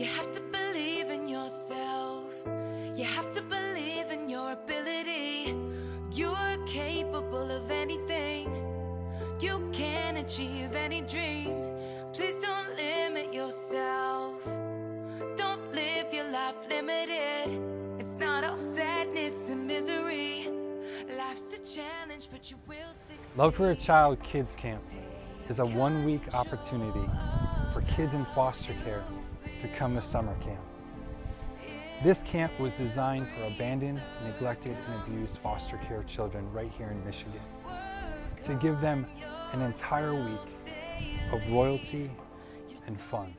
You have to believe in yourself. You have to believe in your ability. You're capable of anything. You can achieve any dream. Please don't limit yourself. Don't live your life limited. It's not all sadness and misery. Life's a challenge, but you will succeed. Love for a Child Kids Camp is a one week opportunity for kids in foster care to come to summer camp. This camp was designed for abandoned, neglected, and abused foster care children right here in Michigan to give them an entire week of royalty and fun.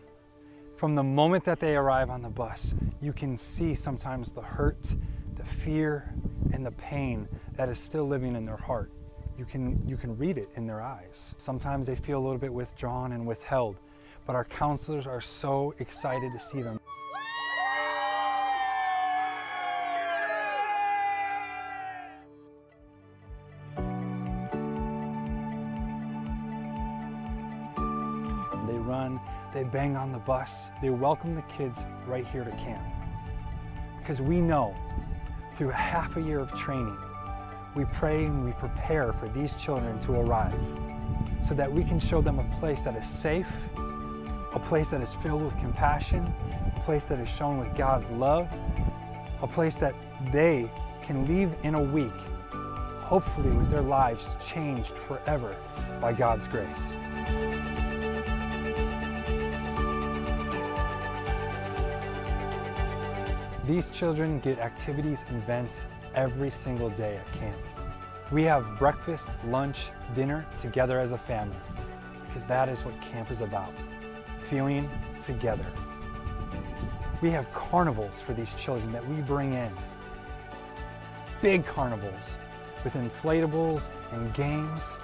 From the moment that they arrive on the bus, you can see sometimes the hurt, the fear, and the pain that is still living in their heart. You can, you can read it in their eyes. Sometimes they feel a little bit withdrawn and withheld, but our counselors are so excited to see them. They run, they bang on the bus, they welcome the kids right here to camp. Because we know through half a year of training, we pray and we prepare for these children to arrive so that we can show them a place that is safe, a place that is filled with compassion, a place that is shown with God's love, a place that they can leave in a week, hopefully with their lives changed forever by God's grace. These children get activities and events every single day at camp. We have breakfast, lunch, dinner together as a family because that is what camp is about feeling together. We have carnivals for these children that we bring in. Big carnivals with inflatables and games.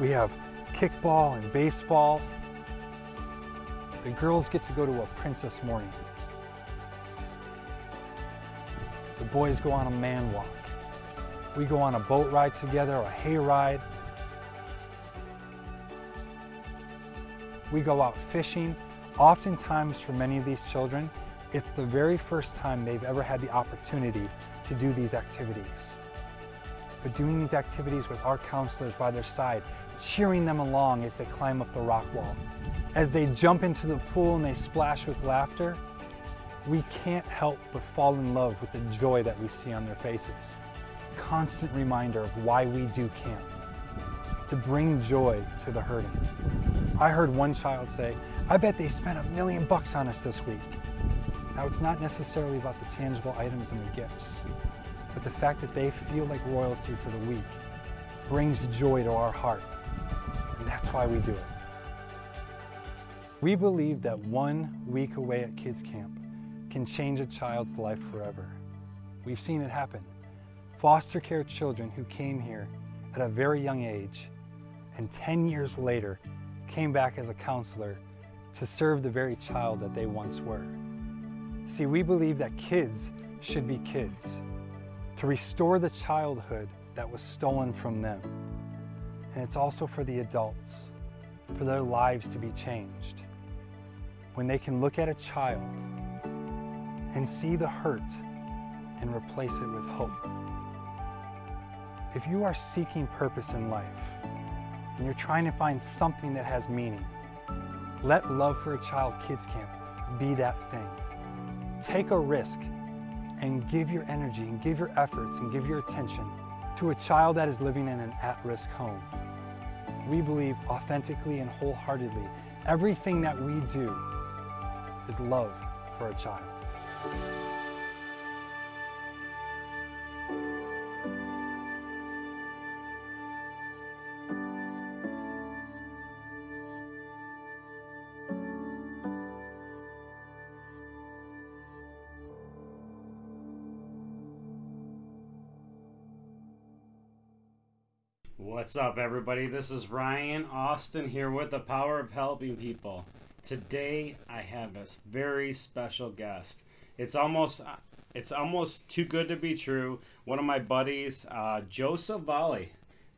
We have kickball and baseball. The girls get to go to a princess morning. The boys go on a man walk. We go on a boat ride together, a hay ride. We go out fishing. Oftentimes, for many of these children, it's the very first time they've ever had the opportunity to do these activities. But doing these activities with our counselors by their side, cheering them along as they climb up the rock wall, as they jump into the pool and they splash with laughter, we can't help but fall in love with the joy that we see on their faces. Constant reminder of why we do camp to bring joy to the hurting. I heard one child say, I bet they spent a million bucks on us this week. Now, it's not necessarily about the tangible items and the gifts, but the fact that they feel like royalty for the week brings joy to our heart. And that's why we do it. We believe that one week away at kids camp can change a child's life forever. We've seen it happen. Foster care children who came here at a very young age and 10 years later came back as a counselor to serve the very child that they once were. See, we believe that kids should be kids, to restore the childhood that was stolen from them. And it's also for the adults, for their lives to be changed. When they can look at a child and see the hurt and replace it with hope. If you are seeking purpose in life and you're trying to find something that has meaning, let Love for a Child Kids Camp be that thing. Take a risk and give your energy and give your efforts and give your attention to a child that is living in an at risk home. We believe authentically and wholeheartedly everything that we do is love for a child. What's up, everybody? This is Ryan Austin here with the Power of Helping People. Today, I have a very special guest. It's almost it's almost too good to be true. One of my buddies, uh, Joe Savalle.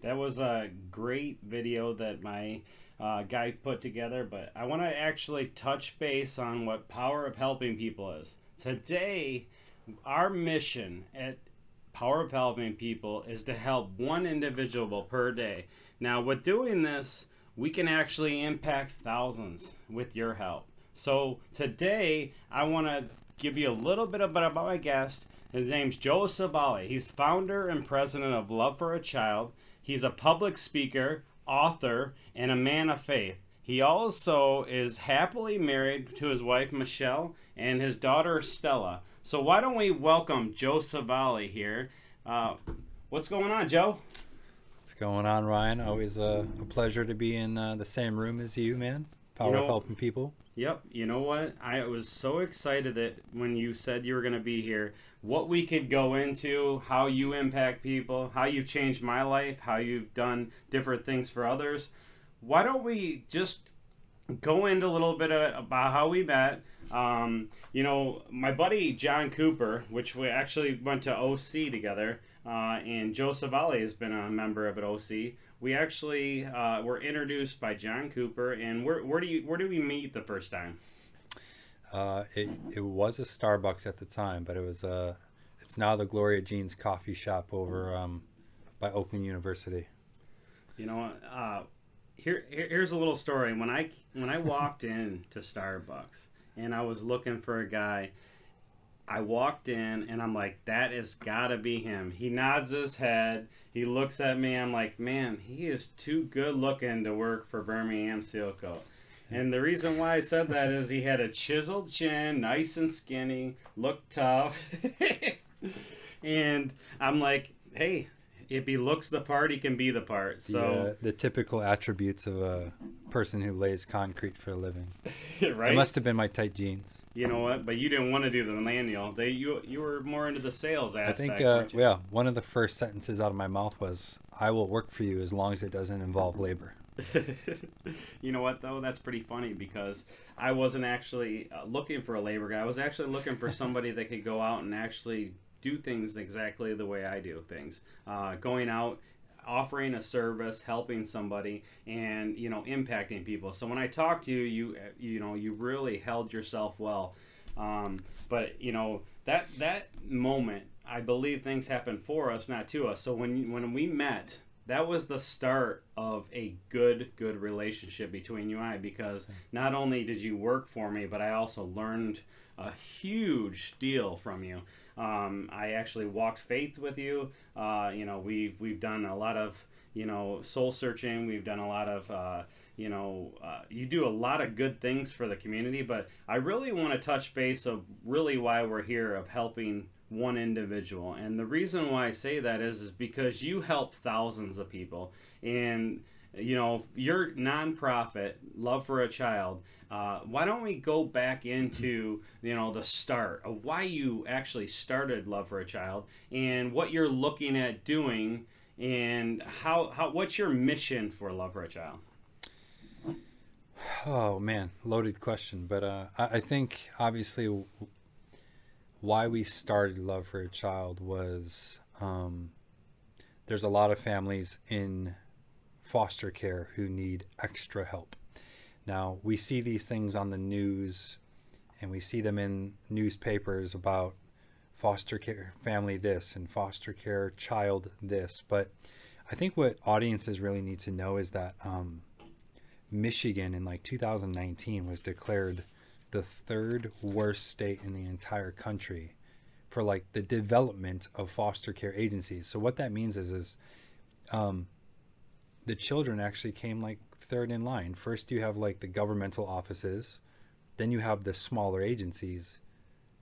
That was a great video that my uh, guy put together, but I want to actually touch base on what Power of Helping People is. Today, our mission at Power of Helping People is to help one individual per day. Now, with doing this, we can actually impact thousands with your help. So, today, I want to give you a little bit about my guest. His name's Joe Savalle. He's founder and president of Love for a Child. He's a public speaker, author, and a man of faith. He also is happily married to his wife Michelle and his daughter Stella. So why don't we welcome Joe Savalle here? Uh, what's going on, Joe? What's going on, Ryan? Always a, a pleasure to be in uh, the same room as you, man. Power You know- of helping people. Yep. You know what? I was so excited that when you said you were going to be here, what we could go into, how you impact people, how you've changed my life, how you've done different things for others. Why don't we just go into a little bit of, about how we met? Um, you know, my buddy John Cooper, which we actually went to OC together, uh, and Joe Savalle has been a member of it OC. We actually uh, were introduced by John Cooper, and where, where do you where do we meet the first time? Uh, it, it was a Starbucks at the time, but it was uh, it's now the Gloria Jean's coffee shop over um, by Oakland University. You know, uh, here, here here's a little story. When I when I walked in to Starbucks and I was looking for a guy, I walked in and I'm like, that has got to be him. He nods his head. He looks at me. I'm like, man, he is too good looking to work for Birmingham Seal. And the reason why I said that is he had a chiseled chin, nice and skinny, looked tough. and I'm like, hey, if he looks the part, he can be the part. The, So, uh, the typical attributes of a person who lays concrete for a living. right? It must have been my tight jeans. You know what? But you didn't want to do the manual. They you you were more into the sales aspect. I think, uh, yeah, one of the first sentences out of my mouth was, "I will work for you as long as it doesn't involve labor." you know what though? That's pretty funny because I wasn't actually uh, looking for a labor guy. I was actually looking for somebody that could go out and actually do things exactly the way I do things. Uh, going out, offering a service, helping somebody, and you know impacting people. So when I talked to you, you you know you really held yourself well. Um, but you know that that moment, I believe things happen for us, not to us. So when when we met, that was the start of a good good relationship between you and I because not only did you work for me, but I also learned a huge deal from you. Um, I actually walked faith with you. Uh, you know, we've we've done a lot of you know soul searching. We've done a lot of uh, you know uh, you do a lot of good things for the community. But I really want to touch base of really why we're here of helping one individual. And the reason why I say that is, is because you help thousands of people and you know your nonprofit love for a child uh, why don't we go back into you know the start of why you actually started love for a child and what you're looking at doing and how, how what's your mission for love for a child Oh man, loaded question. But uh, I, I think obviously why we started Love for a Child was um, there's a lot of families in foster care who need extra help. Now we see these things on the news, and we see them in newspapers about foster care family this and foster care child this. But I think what audiences really need to know is that. Um, Michigan in like 2019 was declared the third worst state in the entire country for like the development of foster care agencies. So what that means is is um, the children actually came like third in line. First you have like the governmental offices, then you have the smaller agencies,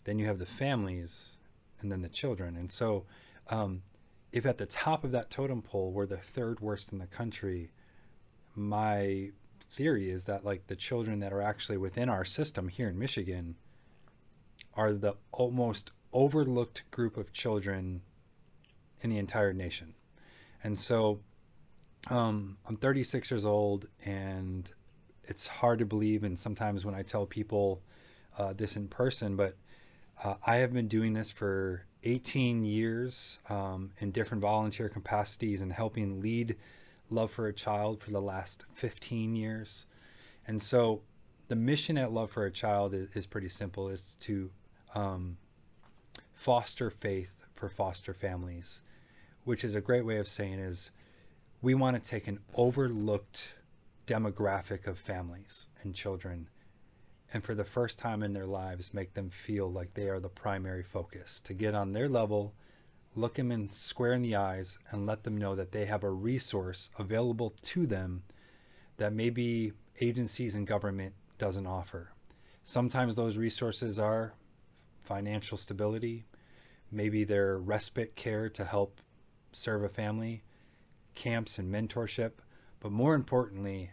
then you have the families, and then the children. And so um, if at the top of that totem pole we're the third worst in the country, my theory is that like the children that are actually within our system here in Michigan are the almost overlooked group of children in the entire nation. And so um, I'm 36 years old, and it's hard to believe. And sometimes when I tell people uh, this in person, but uh, I have been doing this for 18 years um, in different volunteer capacities and helping lead Love for a Child for the last 15 years. And so the mission at Love for a Child is, is pretty simple. It's to um, foster faith for foster families, which is a great way of saying is we want to take an overlooked demographic of families and children and for the first time in their lives make them feel like they are the primary focus to get on their level look them in square in the eyes and let them know that they have a resource available to them that maybe agencies and government doesn't offer. Sometimes those resources are financial stability maybe their respite care to help serve a family camps and mentorship but more importantly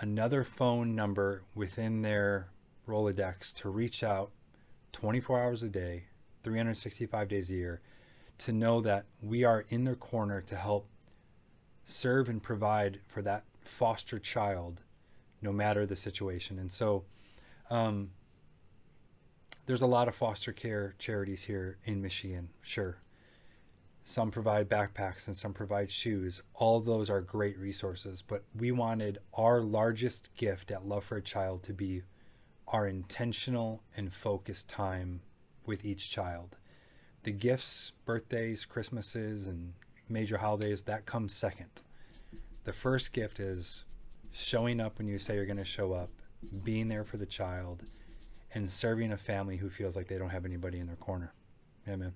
another phone number within their Rolodex to reach out 24 hours a day, 365 days a year, to know that we are in their corner to help serve and provide for that foster child, no matter the situation. And so, um, there's a lot of foster care charities here in Michigan, sure. Some provide backpacks and some provide shoes. All those are great resources, but we wanted our largest gift at Love for a Child to be our intentional and focused time with each child. The gifts, birthdays, Christmases, and major holidays, that comes second. The first gift is showing up when you say you're going to show up, being there for the child, and serving a family who feels like they don't have anybody in their corner. Man.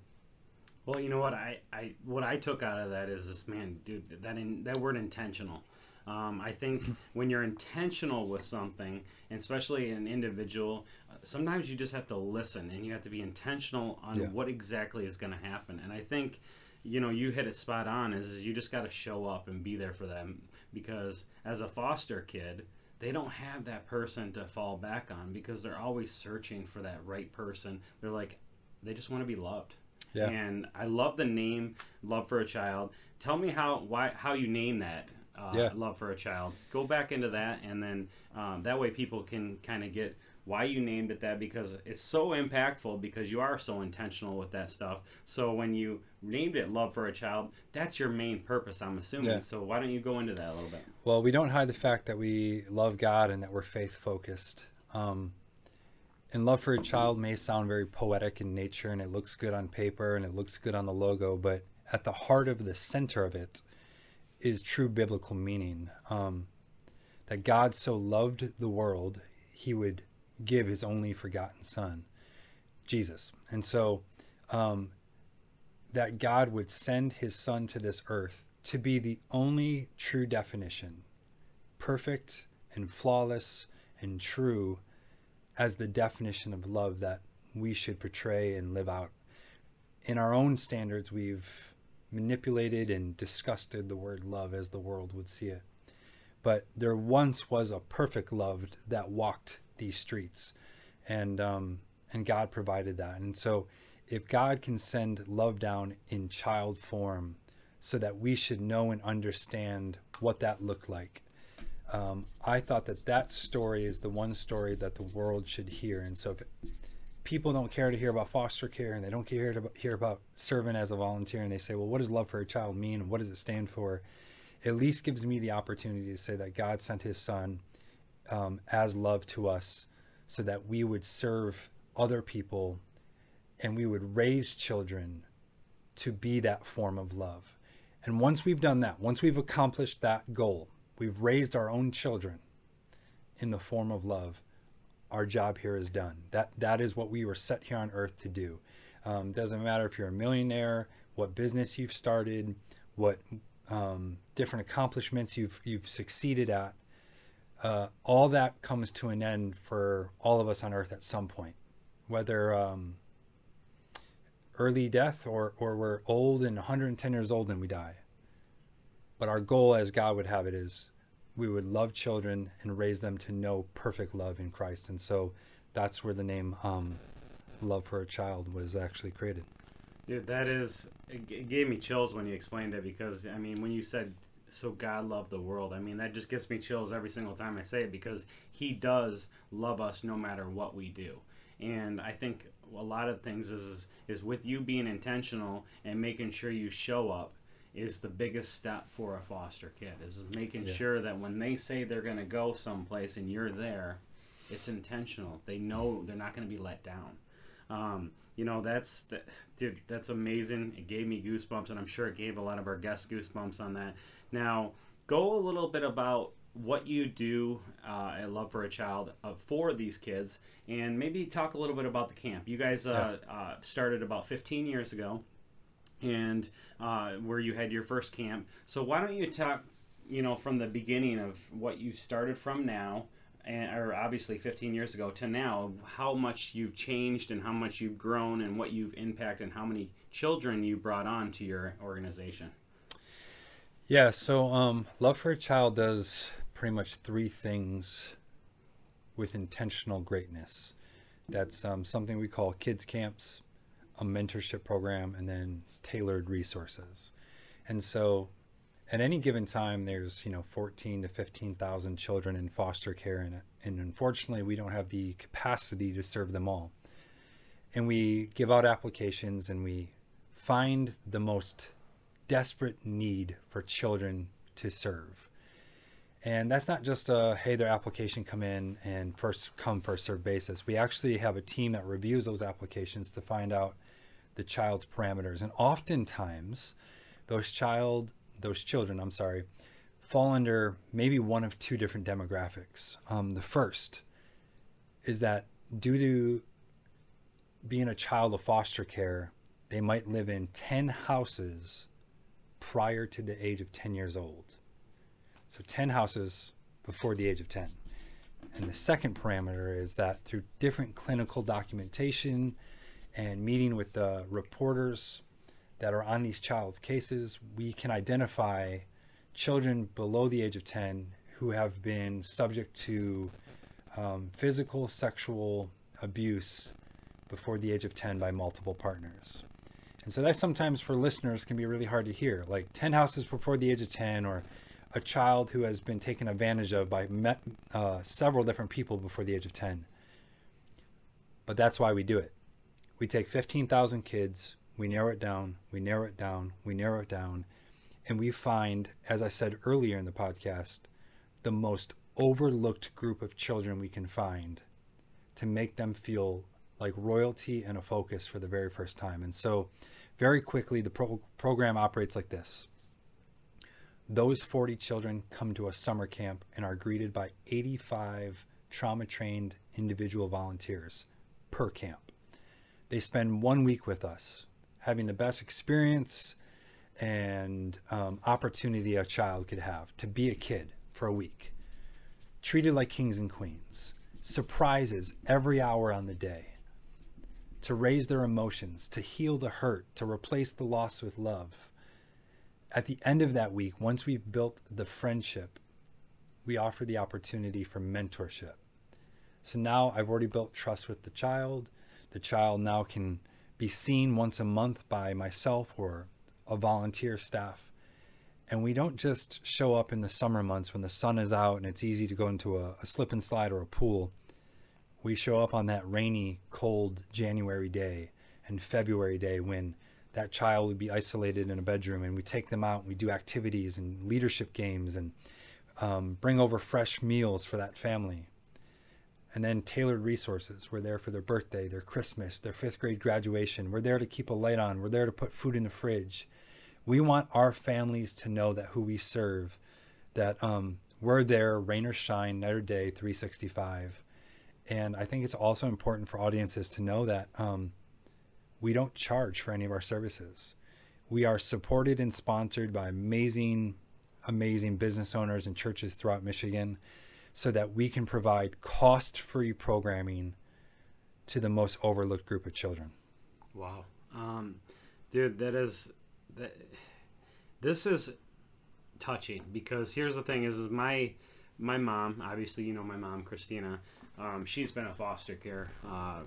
Well, you know what I, I what I took out of that is this man, dude. That in, that word intentional. Um, I think when you're intentional with something, and especially an individual, uh, sometimes you just have to listen and you have to be intentional on Yeah. what exactly is going to happen. And I think, you know, you hit it spot on. Is, is you just got to show up and be there for them because as a foster kid. They don't have that person to fall back on because they're always searching for that right person. They're like, they just want to be loved. Yeah. And I love the name "Love for a Child." Tell me how why how you name that. Uh, Yeah. Love for a Child. Go back into that, and then um, that way people can kind of get why you named it that because it's so impactful because you are so intentional with that stuff. So when you named it "Love for a Child," that's your main purpose, I'm assuming. Yeah. So why don't you go into that a little bit? Well, we don't hide the fact that we love God and that we're faith focused. Um, and love for a child may sound very poetic in nature and it looks good on paper and it looks good on the logo, but at the heart of the center of it is true biblical meaning. Um, that God so loved the world, he would give his only forgotten son, Jesus. And so, um, that God would send his son to this earth to be the only true definition, perfect and flawless and true as the definition of love that we should portray and live out. In our own standards, we've manipulated and disgusted the word love as the world would see it. But there once was a perfect love that walked these streets, and um, and God provided that. And so, if God can send love down in child form, so that we should know and understand what that looked like, um, I thought that that story is the one story that the world should hear. And so, if people don't care to hear about foster care and they don't care to hear about serving as a volunteer, and they say, "Well, what does love for a child mean? What does it stand for?" At least gives me the opportunity to say that God sent His Son um, as love to us, so that we would serve other people, and we would raise children to be that form of love. And once we've done that, once we've accomplished that goal, we've raised our own children in the form of love. Our job here is done. That that is what we were set here on earth to do. Um, doesn't matter if you're a millionaire, what business you've started, what um, different accomplishments you've you've succeeded at. Uh, all that comes to an end for all of us on earth at some point, whether um, early death or or we're old and 110 years old and we die. But our goal, as God would have it, is we would love children and raise them to know perfect love in Christ. And so that's where the name um, Love for a Child was actually created. Dude, that is it it gave me chills when you explained it because I mean when you said so God loved the world, I mean that just gets me chills every single time I say it because he does love us no matter what we do. And I think a lot of things is is with you being intentional and making sure you show up is the biggest step for a foster kid is making Yeah. sure that when they say they're going to go someplace and you're there it's intentional. They know they're not going to be let down. Um, you know that's that, dude that's amazing. It gave me goosebumps and i'm sure it gave a lot of our guests goosebumps on that. Now go a little bit about what you do uh, at love for a child uh, for these kids and maybe talk a little bit about the camp. You guys uh, uh, started about 15 years ago and uh, where you had your first camp. So why don't you talk, you know, from the beginning of what you started from now, and or obviously 15 years ago to now, how much you've changed and how much you've grown and what you've impacted and how many children you brought on to your organization. Yeah, so um, Love for a Child does pretty much three things with intentional greatness. That's um, something we call kids camps, a mentorship program, and then tailored resources. And so, at any given time, there's you know 14 to 15,000 children in foster care, and and unfortunately, we don't have the capacity to serve them all. And we give out applications, and we find the most desperate need for children to serve. And that's not just a hey, their application come in and first come first serve basis. We actually have a team that reviews those applications to find out the child's parameters. And oftentimes, those child, those children, I'm sorry, fall under maybe one of two different demographics. Um, the first is that due to being a child of foster care, they might live in 10 houses prior to the age of 10 years old. So 10 houses before the age of 10. And the second parameter is that through different clinical documentation and meeting with the reporters that are on these child's cases, we can identify children below the age of 10 who have been subject to um, physical, sexual abuse before the age of 10 by multiple partners. And so that sometimes for listeners can be really hard to hear, like 10 houses before the age of 10 or a child who has been taken advantage of by met, uh, several different people before the age of 10. But that's why we do it. We take 15,000 kids, we narrow it down, we narrow it down, we narrow it down, and we find, as I said earlier in the podcast, the most overlooked group of children we can find to make them feel like royalty and a focus for the very first time. And so, very quickly, the pro- program operates like this those 40 children come to a summer camp and are greeted by 85 trauma trained individual volunteers per camp. They spend one week with us, having the best experience and um, opportunity a child could have to be a kid for a week. Treated like kings and queens, surprises every hour on the day, to raise their emotions, to heal the hurt, to replace the loss with love at the end of that week, once we've built the friendship, we offer the opportunity for mentorship. So now I've already built trust with the child. The child now can be seen once a month by myself or a volunteer staff. And we don't just show up in the summer months when the sun is out and it's easy to go into a, a slip and slide or a pool. We show up on that rainy, cold January day and February day when that child would be isolated in a bedroom and we take them out and we do activities and leadership games and um, bring over fresh meals for that family and then tailored resources. We're there for their birthday their christmas their fifth grade graduation. We're there to keep a light on. We're there to put food in the fridge. We want our families to know that who we serve that um, we're there rain or shine night or day 365 and i think it's also important for audiences to know that um, we don't charge for any of our services. We are supported and sponsored by amazing, amazing business owners and churches throughout Michigan so that we can provide cost free programming to the most overlooked group of children. Wow. Um, dude, that is that this is touching because here's the thing is, is my my mom, obviously you know my mom, Christina, um, she's been a foster care uh,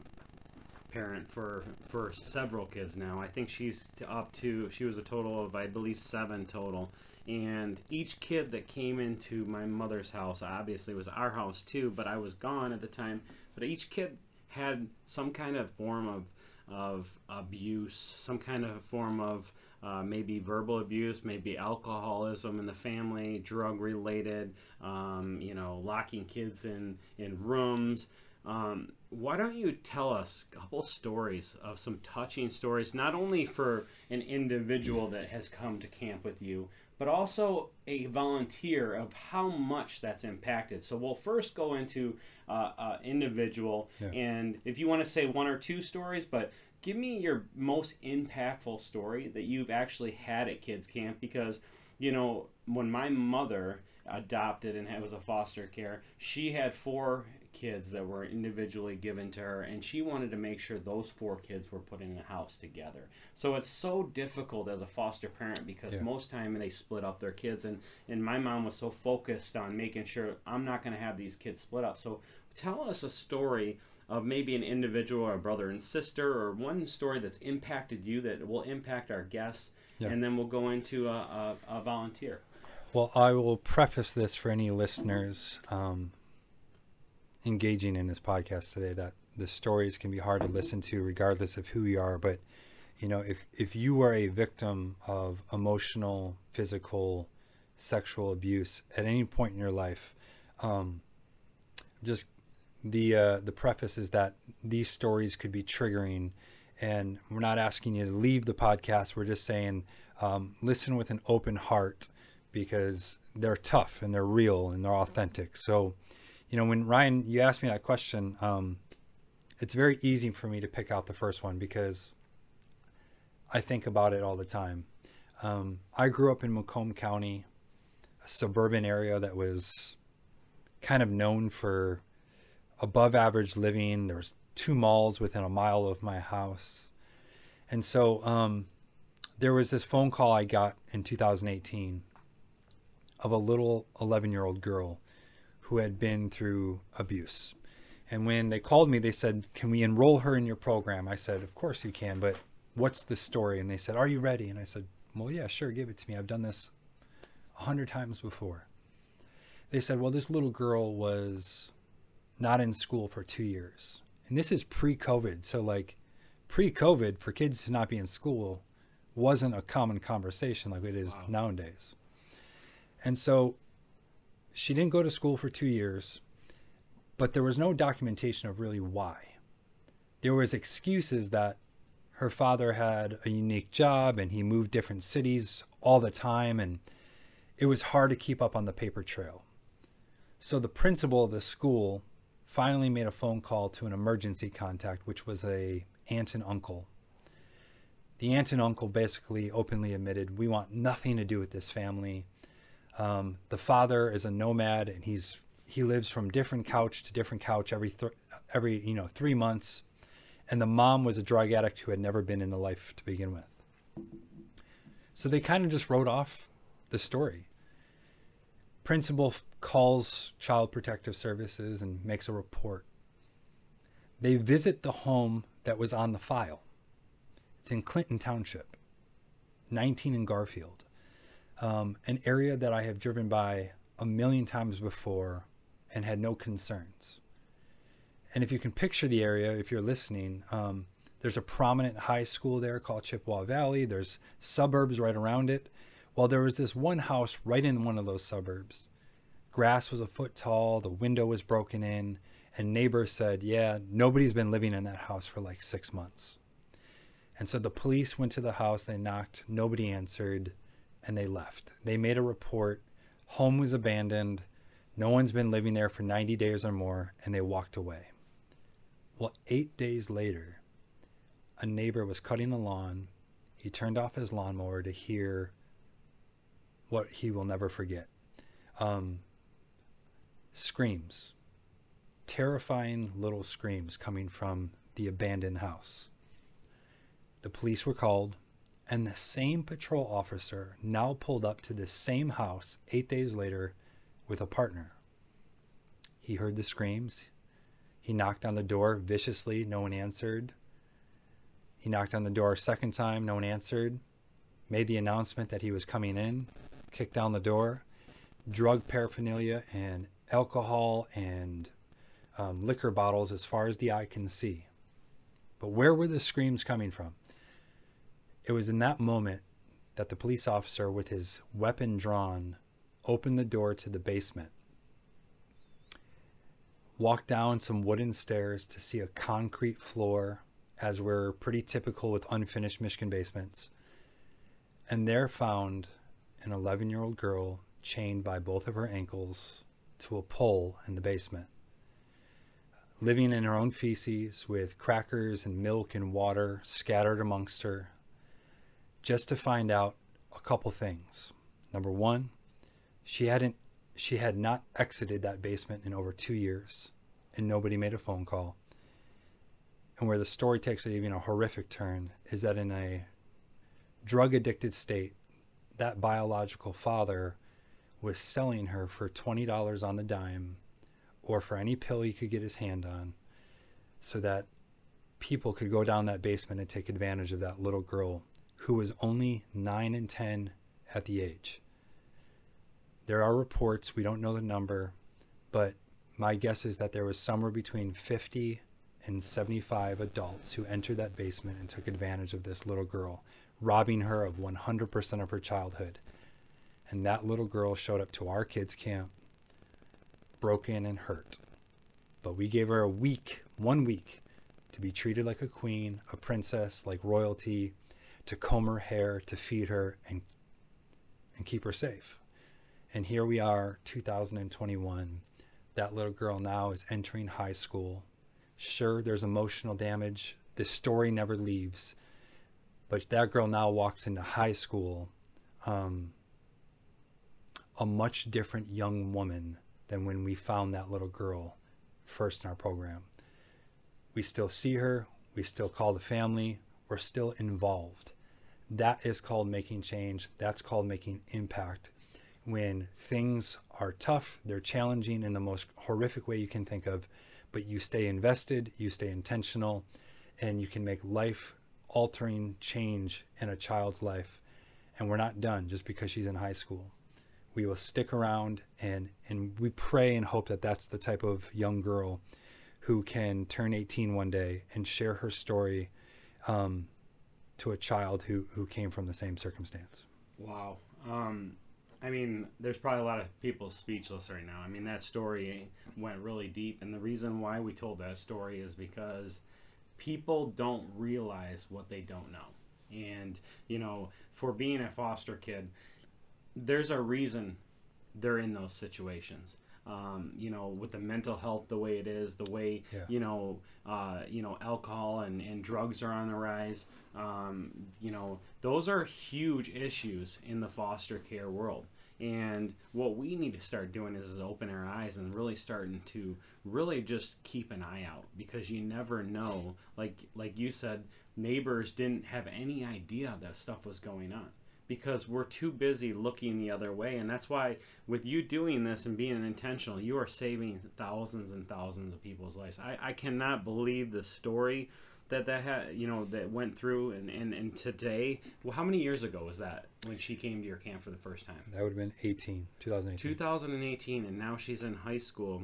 parent for for several kids now. I think she's up to she was a total of I believe seven total. And each kid that came into my mother's house obviously was our house too, but I was gone at the time. But each kid had some kind of form of of abuse, some kind of form of uh, maybe verbal abuse, maybe alcoholism in the family, drug related, um, you know, locking kids in, in rooms. Um, why don't you tell us a couple stories of some touching stories, not only for an individual that has come to camp with you, but also a volunteer of how much that's impacted. So we'll first go into uh, uh, individual, yeah. and if you want to say one or two stories, but give me your most impactful story that you've actually had at kids camp because you know when my mother adopted and was a foster care she had four kids that were individually given to her, and she wanted to make sure those four kids were put in a house together. So it's so difficult as a foster parent because yeah. most time they split up their kids, and and my mom was so focused on making sure I'm not going to have these kids split up. So tell us a story of maybe an individual or a brother and sister or one story that's impacted you that will impact our guests yeah. and then we'll go into a, a, a, volunteer well i will preface this for any listeners um, engaging in this podcast today that the stories can be hard to listen to regardless of who you are. But you know if if you are a victim of emotional physical sexual abuse at any point in your life um, just the uh, the preface is that these stories could be triggering. And we're not asking you to leave the podcast. We're just saying um, listen with an open heart because they're tough and they're real and they're authentic. So you know, when Ryan, you asked me that question, um, it's very easy for me to pick out the first one because I think about it all the time. Um, I grew up in Macomb County, a suburban area that was kind of known for above average living. There was two malls within a mile of my house. And so um, there was this phone call I got in 2018 of a little 11 year old girl who had been through abuse. And when they called me, they said, Can we enroll her in your program? I said, Of course you can, but what's the story? And they said, Are you ready? And I said, Well, yeah, sure, give it to me. I've done this a hundred times before. They said, Well, this little girl was not in school for two years. And this is pre COVID. So, like, pre COVID, for kids to not be in school wasn't a common conversation like it is wow. nowadays. And so she didn't go to school for two years, but there was no documentation of really why. There was excuses that her father had a unique job and he moved different cities all the time and it was hard to keep up on the paper trail. So the principal of the school finally made a phone call to an emergency contact, which was a aunt and uncle. The aunt and uncle basically openly admitted, "We want nothing to do with this family. Um, the father is a nomad, and he's he lives from different couch to different couch every th- every you know three months. And the mom was a drug addict who had never been in the life to begin with. So they kind of just wrote off the story. Principal calls Child Protective Services and makes a report. They visit the home that was on the file. It's in Clinton Township, 19 in Garfield um, an area that I have driven by a million times before and had no concerns. And if you can picture the area, if you're listening, um, there's a prominent high school there called Chippewa Valley. There's suburbs right around it. Well, there was this one house right in one of those suburbs. Grass was a foot tall, the window was broken in, and neighbors said, Yeah, nobody's been living in that house for like six months. And so the police went to the house, they knocked, nobody answered and they left. They made a report. Home was abandoned. No one's been living there for 90 days or more, and they walked away. Well, eight days later, a neighbor was cutting the lawn. He turned off his lawnmower to hear what he will never forget um, screams, terrifying little screams coming from the abandoned house. The police were called and the same patrol officer now pulled up to the same house eight days later with a partner. He heard the screams. He knocked on the door viciously. No one answered. He knocked on the door a second time. No one answered. Made the announcement that he was coming in. Kicked down the door. Drug paraphernalia and alcohol and um, liquor bottles as far as the eye can see. But where were the screams coming from? It was in that moment that the police officer, with his weapon drawn, opened the door to the basement, walked down some wooden stairs to see a concrete floor, as were pretty typical with unfinished Michigan basements, and there found an 11 year old girl chained by both of her ankles to a pole in the basement. Living in her own feces with crackers and milk and water scattered amongst her, just to find out a couple things. Number one, she hadn't she had not exited that basement in over two years, and nobody made a phone call. And where the story takes even a horrific turn is that in a drug addicted state, that biological father was selling her for $20 on the dime or for any pill he could get his hand on so that people could go down that basement and take advantage of that little girl who was only 9 and 10 at the age. There are reports, we don't know the number, but my guess is that there was somewhere between 50 and 75 adults who entered that basement and took advantage of this little girl, robbing her of 100% of her childhood. And that little girl showed up to our kids' camp broken and hurt. But we gave her a week, one week, to be treated like a queen, a princess, like royalty, to comb her hair, to feed her, and and keep her safe. And here we are, 2021. That little girl now is entering high school. Sure, there's emotional damage. The story never leaves. But that girl now walks into high school, um, a much different young woman than when we found that little girl first in our program. We still see her, we still call the family, we're still involved. That is called making change. That's called making impact. When things are tough, they're challenging in the most horrific way you can think of, but you stay invested, you stay intentional, and you can make life altering change in a child's life. And we're not done just because she's in high school. We will stick around and, and we pray and hope that that's the type of young girl who can turn 18 one day and share her story um, to a child who, who came from the same circumstance. Wow. Um, I mean, there's probably a lot of people speechless right now. I mean, that story went really deep, and the reason why we told that story is because people don't realize what they don't know. And, you know, for being a foster kid, there's a reason they're in those situations. Um, you know, with the mental health the way it is, the way Yeah. you know, uh, you know, alcohol and, and drugs are on the rise. Um, you know, those are huge issues in the foster care world. And what we need to start doing is, is open our eyes and really starting to really just keep an eye out because you never know. Like like you said, neighbors didn't have any idea that stuff was going on because we're too busy looking the other way. And that's why with you doing this and being intentional you are saving thousands and thousands of people's lives. I, I cannot believe the story that that had you know that went through and, and and today. Well how many years ago was that when she came to your camp for the first time? That would have been 18, 2018. 2018 and now she's in high school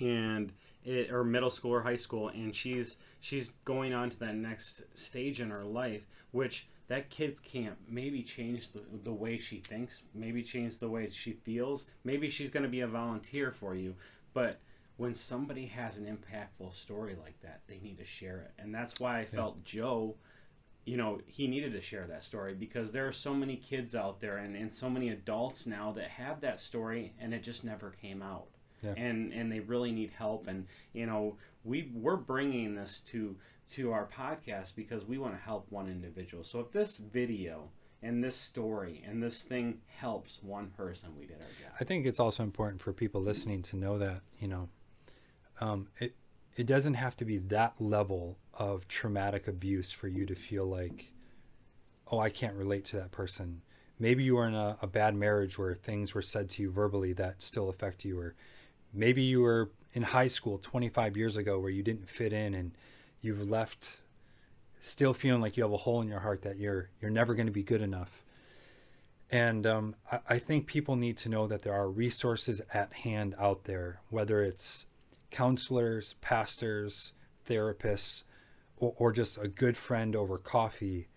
and it, or middle school or high school and she's she's going on to that next stage in her life which that kid's camp maybe change the, the way she thinks maybe change the way she feels. Maybe she's going to be a volunteer for you. But when somebody has an impactful story like that they need to share it. And that's why i felt joe you know he needed to share that story because there are so many kids out there and, and so many adults now that have that story and it just never came out. Yeah. and and they really need help. And you know we we're bringing this to to our podcast because we want to help one individual so if this video and this story and this thing helps one person we did our job I think it's also important for people listening to know that you know, um, it it doesn't have to be that level of traumatic abuse for you to feel like, oh, I can't relate to that person. Maybe you were in a, a bad marriage where things were said to you verbally that still affect you, or maybe you were in high school 25 years ago where you didn't fit in and you've left still feeling like you have a hole in your heart that you're you're never going to be good enough and um, I, I think people need to know that there are resources at hand out there, whether it's counselors, pastors, therapists, or, or just a good friend over coffee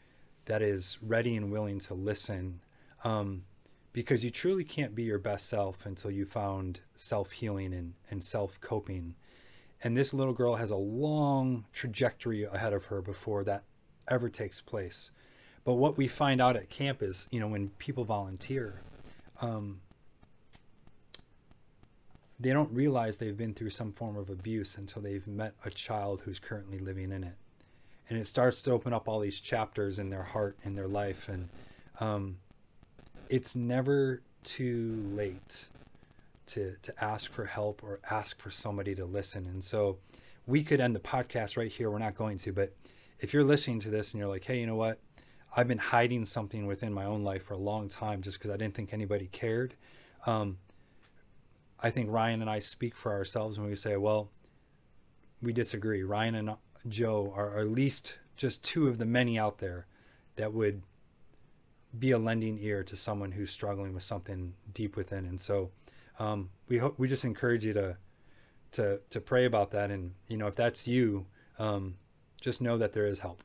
that is ready and willing to listen um, because you truly can't be your best self until you found self healing and, and self coping. And this little girl has a long trajectory ahead of her before that ever takes place. But what we find out at camp is, you know, when people volunteer, um, they don't realize they've been through some form of abuse until they've met a child who's currently living in it. And it starts to open up all these chapters in their heart and their life. And um, it's never too late to, to ask for help or ask for somebody to listen. And so we could end the podcast right here. We're not going to, but if you're listening to this and you're like, hey, you know what? I've been hiding something within my own life for a long time just because I didn't think anybody cared. Um, I think Ryan and I speak for ourselves when we say, well, we disagree. Ryan and Joe are at least just two of the many out there that would be a lending ear to someone who's struggling with something deep within. And so um, we hope we just encourage you to to to pray about that. And you know, if that's you, um, just know that there is help.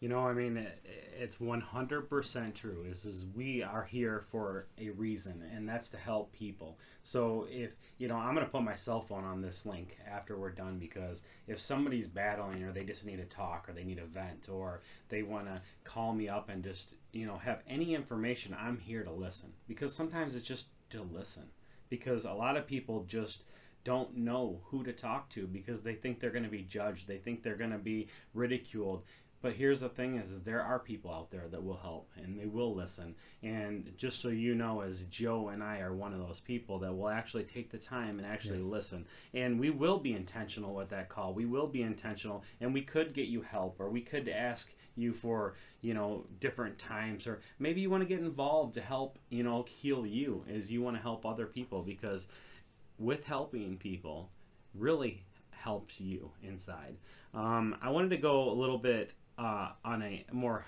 You know, I mean, it, it's 100% true. Is is we are here for a reason, and that's to help people. So if you know, I'm gonna put my cell phone on this link after we're done because if somebody's battling, or they just need to talk, or they need a vent, or they want to call me up and just you know have any information, I'm here to listen. Because sometimes it's just to listen. Because a lot of people just don't know who to talk to because they think they're going to be judged. They think they're going to be ridiculed. But here's the thing is, is there are people out there that will help and they will listen. And just so you know, as Joe and I are one of those people that will actually take the time and actually yeah. listen. And we will be intentional with that call. We will be intentional and we could get you help or we could ask you for, you know, different times or maybe you want to get involved to help, you know, heal you as you want to help other people because with helping people really helps you inside. Um, I wanted to go a little bit uh, on a more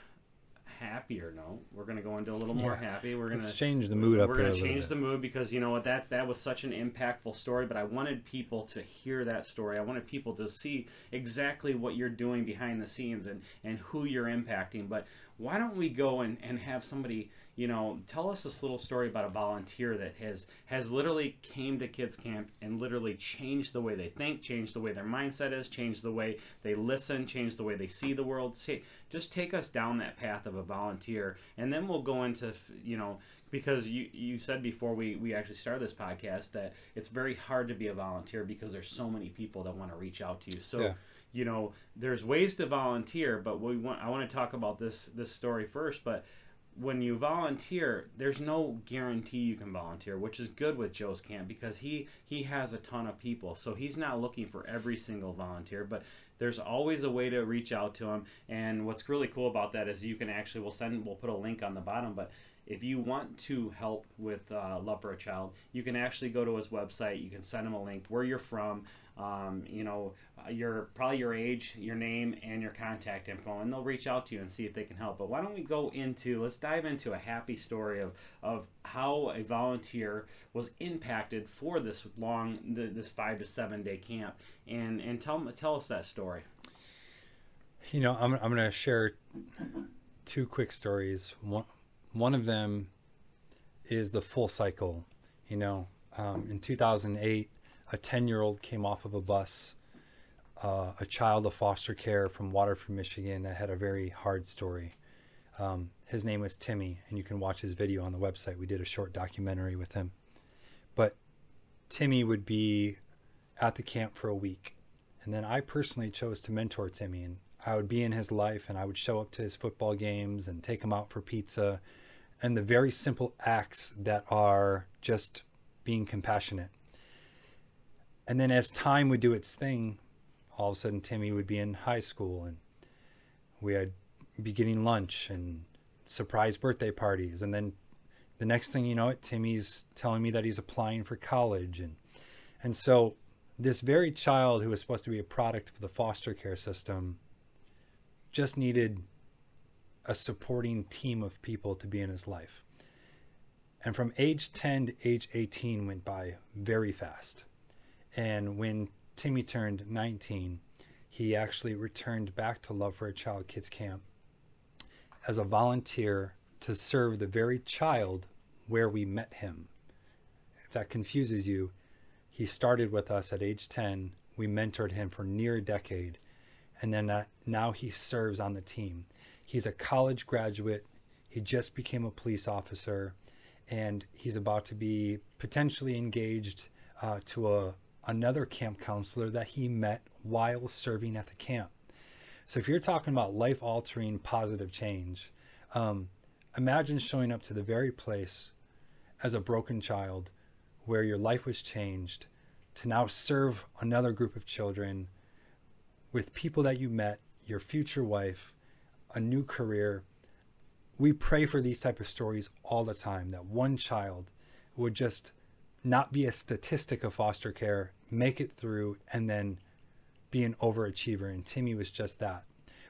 happier note, we're going to go into a little yeah. more happy. We're going to change the mood up. We're going to change the mood because you know what that that was such an impactful story. But I wanted people to hear that story. I wanted people to see exactly what you're doing behind the scenes and and who you're impacting. But why don't we go and, and have somebody you know tell us this little story about a volunteer that has has literally came to kids camp and literally changed the way they think changed the way their mindset is changed the way they listen changed the way they see the world. Just take us down that path of a volunteer and then we'll go into you know because you you said before we we actually started this podcast that it's very hard to be a volunteer because there's so many people that want to reach out to you. So yeah. you know, there's ways to volunteer, but we want I want to talk about this this story first, but when you volunteer, there's no guarantee you can volunteer, which is good with Joe's camp because he he has a ton of people. So he's not looking for every single volunteer, but there's always a way to reach out to him. And what's really cool about that is you can actually we'll send we'll put a link on the bottom, but if you want to help with uh, a Child, you can actually go to his website. You can send him a link where you're from um, you know, uh, your probably your age, your name, and your contact info, and they'll reach out to you and see if they can help. But why don't we go into let's dive into a happy story of of how a volunteer was impacted for this long this five to seven day camp, and and tell tell us that story. You know, I'm I'm to share two quick stories. One one of them is the full cycle. You know, um, in 2008 a 10 year old came off of a bus, uh, a child of foster care from Waterford, Michigan, that had a very hard story. Um, his name was Timmy, and you can watch his video on the website. We did a short documentary with him. But Timmy would be at the camp for a week. And then I personally chose to mentor Timmy, and I would be in his life, and I would show up to his football games and take him out for pizza. And the very simple acts that are just being compassionate and then as time would do its thing, all of a sudden Timmy would be in high school and we had be getting lunch and surprise birthday parties and then the next thing you know it Timmy's telling me that he's applying for college and and so this very child who was supposed to be a product of the foster care system just needed a supporting team of people to be in his life. And from age 10 to age 18 went by very fast. And when Timmy turned 19, he actually returned back to Love for a Child Kids Camp as a volunteer to serve the very child where we met him. If that confuses you, he started with us at age 10. We mentored him for near a decade. And then uh, now he serves on the team. He's a college graduate. He just became a police officer. And he's about to be potentially engaged uh, to a, another camp counselor that he met while serving at the camp. So if you're talking about life altering positive change, um, imagine showing up to the very place as a broken child where your life was changed to now serve another group of children with people that you met, your future wife, a new career. We pray for these type of stories all the time that one child would just not be a statistic of foster care, make it through and then be an overachiever and Timmy was just that.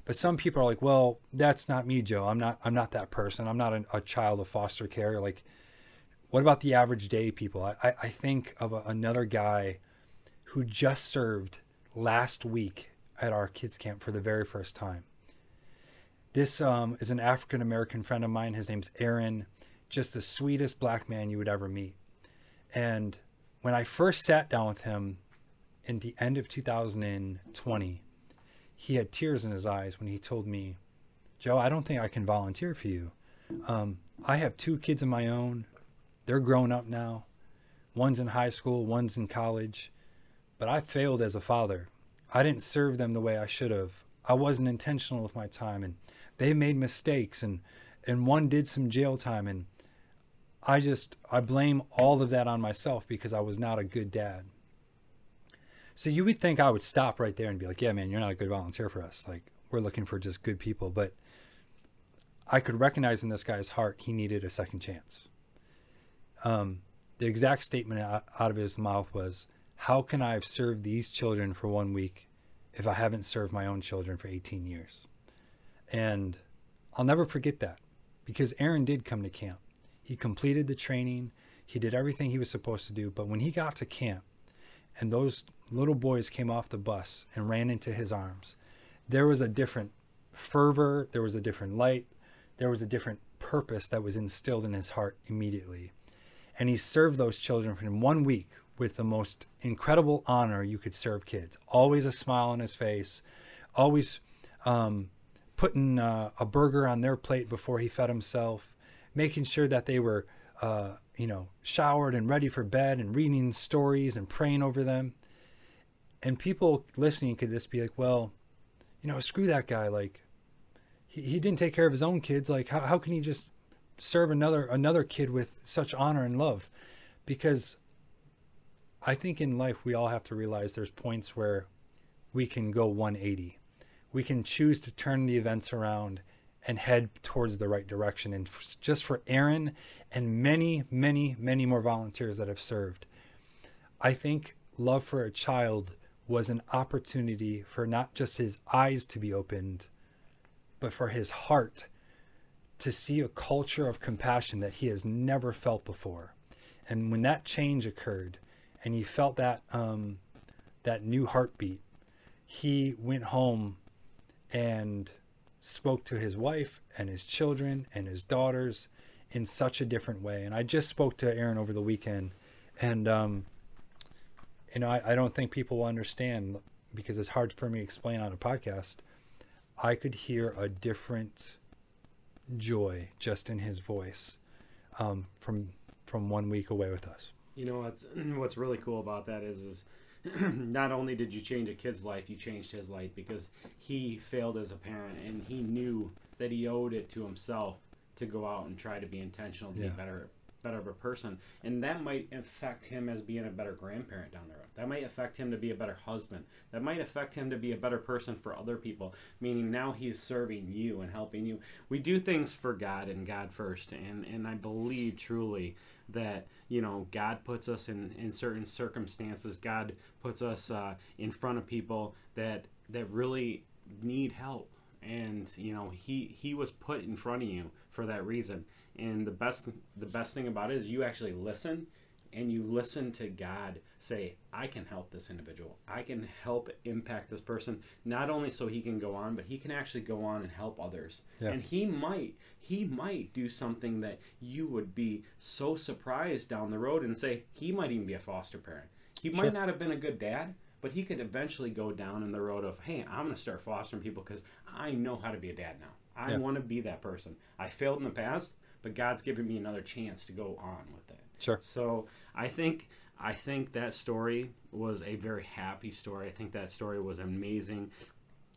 But some people are like, "Well, that's not me, Joe. I'm not I'm not that person. I'm not an, a child of foster care." Like what about the average day people? I, I think of a, another guy who just served last week at our kids camp for the very first time. This um, is an African American friend of mine. His name's Aaron, just the sweetest black man you would ever meet. And when I first sat down with him in the end of 2020, he had tears in his eyes when he told me, Joe, I don't think I can volunteer for you. Um, I have two kids of my own. They're grown up now. One's in high school, one's in college. But I failed as a father. I didn't serve them the way I should have. I wasn't intentional with my time and they made mistakes and and one did some jail time and I just I blame all of that on myself because I was not a good dad. So you would think I would stop right there and be like, "Yeah, man, you're not a good volunteer for us. Like we're looking for just good people." But I could recognize in this guy's heart he needed a second chance. Um, the exact statement out of his mouth was, How can I have served these children for one week if I haven't served my own children for 18 years? And I'll never forget that because Aaron did come to camp. He completed the training, he did everything he was supposed to do. But when he got to camp and those little boys came off the bus and ran into his arms, there was a different fervor, there was a different light, there was a different purpose that was instilled in his heart immediately. And he served those children for one week with the most incredible honor you could serve kids. Always a smile on his face, always um, putting uh, a burger on their plate before he fed himself, making sure that they were, uh, you know, showered and ready for bed, and reading stories and praying over them. And people listening could just be like, well, you know, screw that guy. Like, he, he didn't take care of his own kids. Like, how, how can he just serve another another kid with such honor and love because I think in life we all have to realize there's points where we can go 180. We can choose to turn the events around and head towards the right direction. And just for Aaron and many, many, many more volunteers that have served, I think love for a child was an opportunity for not just his eyes to be opened, but for his heart to see a culture of compassion that he has never felt before. And when that change occurred, and he felt that um, that new heartbeat, he went home and spoke to his wife and his children and his daughters in such a different way. And I just spoke to Aaron over the weekend, and um, you know, I, I don't think people will understand because it's hard for me to explain on a podcast. I could hear a different joy just in his voice um, from from one week away with us. You know what's what's really cool about that is is not only did you change a kid's life, you changed his life because he failed as a parent and he knew that he owed it to himself to go out and try to be intentional, to yeah. be better better of a person, and that might affect him as being a better grandparent down the road. That might affect him to be a better husband. That might affect him to be a better person for other people. Meaning now he is serving you and helping you. We do things for God and God first, and and I believe truly that you know God puts us in in certain circumstances. God puts us uh, in front of people that that really need help and you know he he was put in front of you for that reason and the best the best thing about it is you actually listen and you listen to God say, I can help this individual. I can help impact this person, not only so he can go on, but he can actually go on and help others. Yeah. And he might, he might do something that you would be so surprised down the road and say, he might even be a foster parent. He Sure. might not have been a good dad, but he could eventually go down in the road of, hey, I'm going to start fostering people because I know how to be a dad now. I Yeah. want to be that person. I failed in the past, but God's given me another chance to go on with it. Sure. So I think I think that story was a very happy story. I think that story was amazing.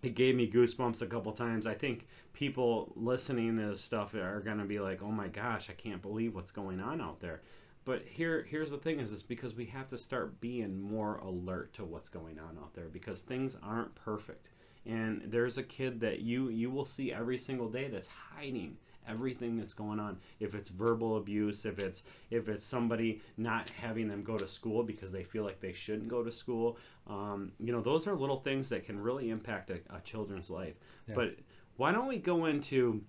It gave me goosebumps a couple times. I think people listening to this stuff are gonna be like, "Oh my gosh, I can't believe what's going on out there." But here, here's the thing: is it's because we have to start being more alert to what's going on out there because things aren't perfect. And there's a kid that you you will see every single day that's hiding everything that's going on if it's verbal abuse if it's if it's somebody not having them go to school because they feel like they shouldn't go to school um, you know those are little things that can really impact a, a children's life Yeah. but why don't we go into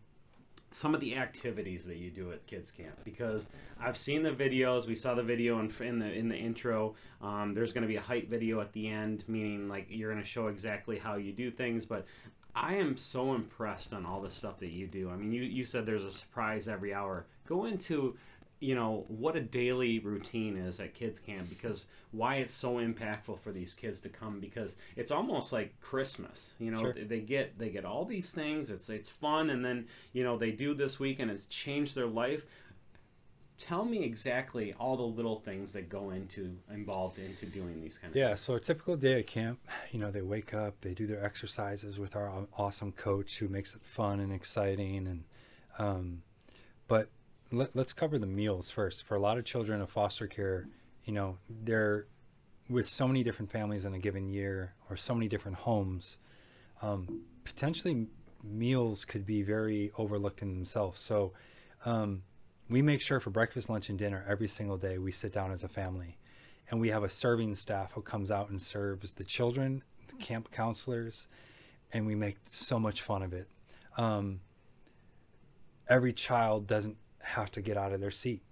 some of the activities that you do at kids camp because I've seen the videos. We saw the video in, in the in the intro. Um, there's going to be a hype video at the end, meaning like you're going to show exactly how you do things. But I am so impressed on all the stuff that you do. I mean, you you said there's a surprise every hour. Go into you know what a daily routine is at kids camp because why it's so impactful for these kids to come because it's almost like christmas you know Sure. they get they get all these things it's it's fun and then you know they do this week and it's changed their life tell me exactly all the little things that go into involved into doing these kind of Yeah, so a typical day at camp, you know, they wake up, they do their exercises with our awesome coach who makes it fun and exciting. And, um, but let, let's cover the meals first. For a lot of children of foster care, you know, they're with so many different families in a given year or so many different homes, um, potentially meals could be very overlooked in themselves. So, um, we make sure for breakfast, lunch, and dinner every single day we sit down as a family and we have a serving staff who comes out and serves the children, the camp counselors, and we make so much fun of it. Um, every child doesn't have to get out of their seat.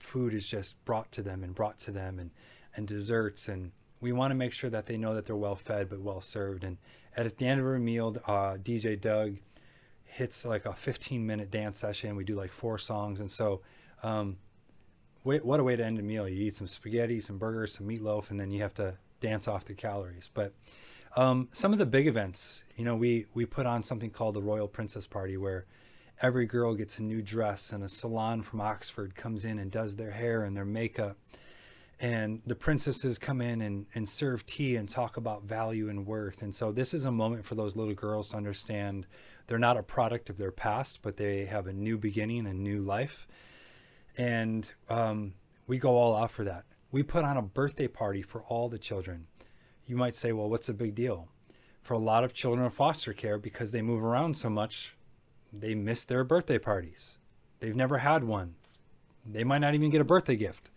Food is just brought to them and brought to them, and and desserts, and we want to make sure that they know that they're well fed but well served. And at the end of our meal, uh, DJ Doug hits like a 15 minute dance session. We do like four songs, and so. Um, Wait, what a way to end a meal. You eat some spaghetti, some burgers, some meatloaf, and then you have to dance off the calories. But um, some of the big events, you know, we, we put on something called the Royal Princess Party where every girl gets a new dress and a salon from Oxford comes in and does their hair and their makeup. And the princesses come in and, and serve tea and talk about value and worth. And so this is a moment for those little girls to understand they're not a product of their past, but they have a new beginning, a new life and um, we go all out for that. We put on a birthday party for all the children. You might say, well, what's the big deal? For a lot of children of foster care, because they move around so much, they miss their birthday parties. They've never had one. They might not even get a birthday gift.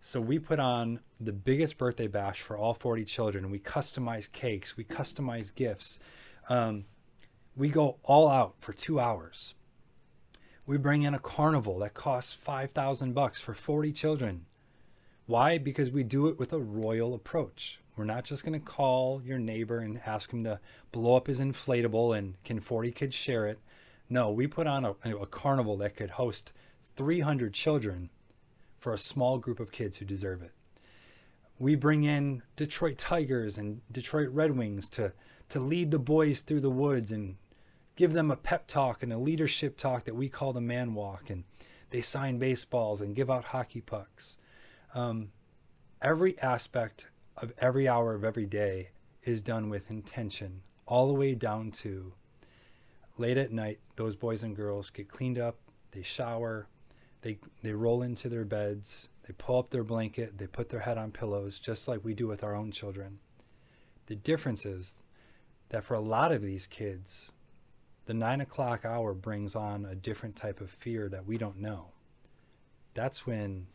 So we put on the biggest birthday bash for all 40 children. We customize cakes, we customize gifts. Um, we go all out for two hours. We bring in a carnival that costs 5,000 bucks for 40 children. Why? Because we do it with a royal approach. We're not just going to call your neighbor and ask him to blow up his inflatable and can 40 kids share it. No, we put on a, a carnival that could host 300 children for a small group of kids who deserve it. We bring in Detroit Tigers and Detroit Red Wings to, to lead the boys through the woods and give them a pep talk and a leadership talk that we call the man walk and they sign baseballs and give out hockey pucks. Um, every aspect of every hour of every day is done with intention all the way down to late at night those boys and girls get cleaned up they shower they they roll into their beds they pull up their blanket they put their head on pillows just like we do with our own children. The difference is that for a lot of these kids the nine o'clock hour brings on a different type of fear that we don't know. That's when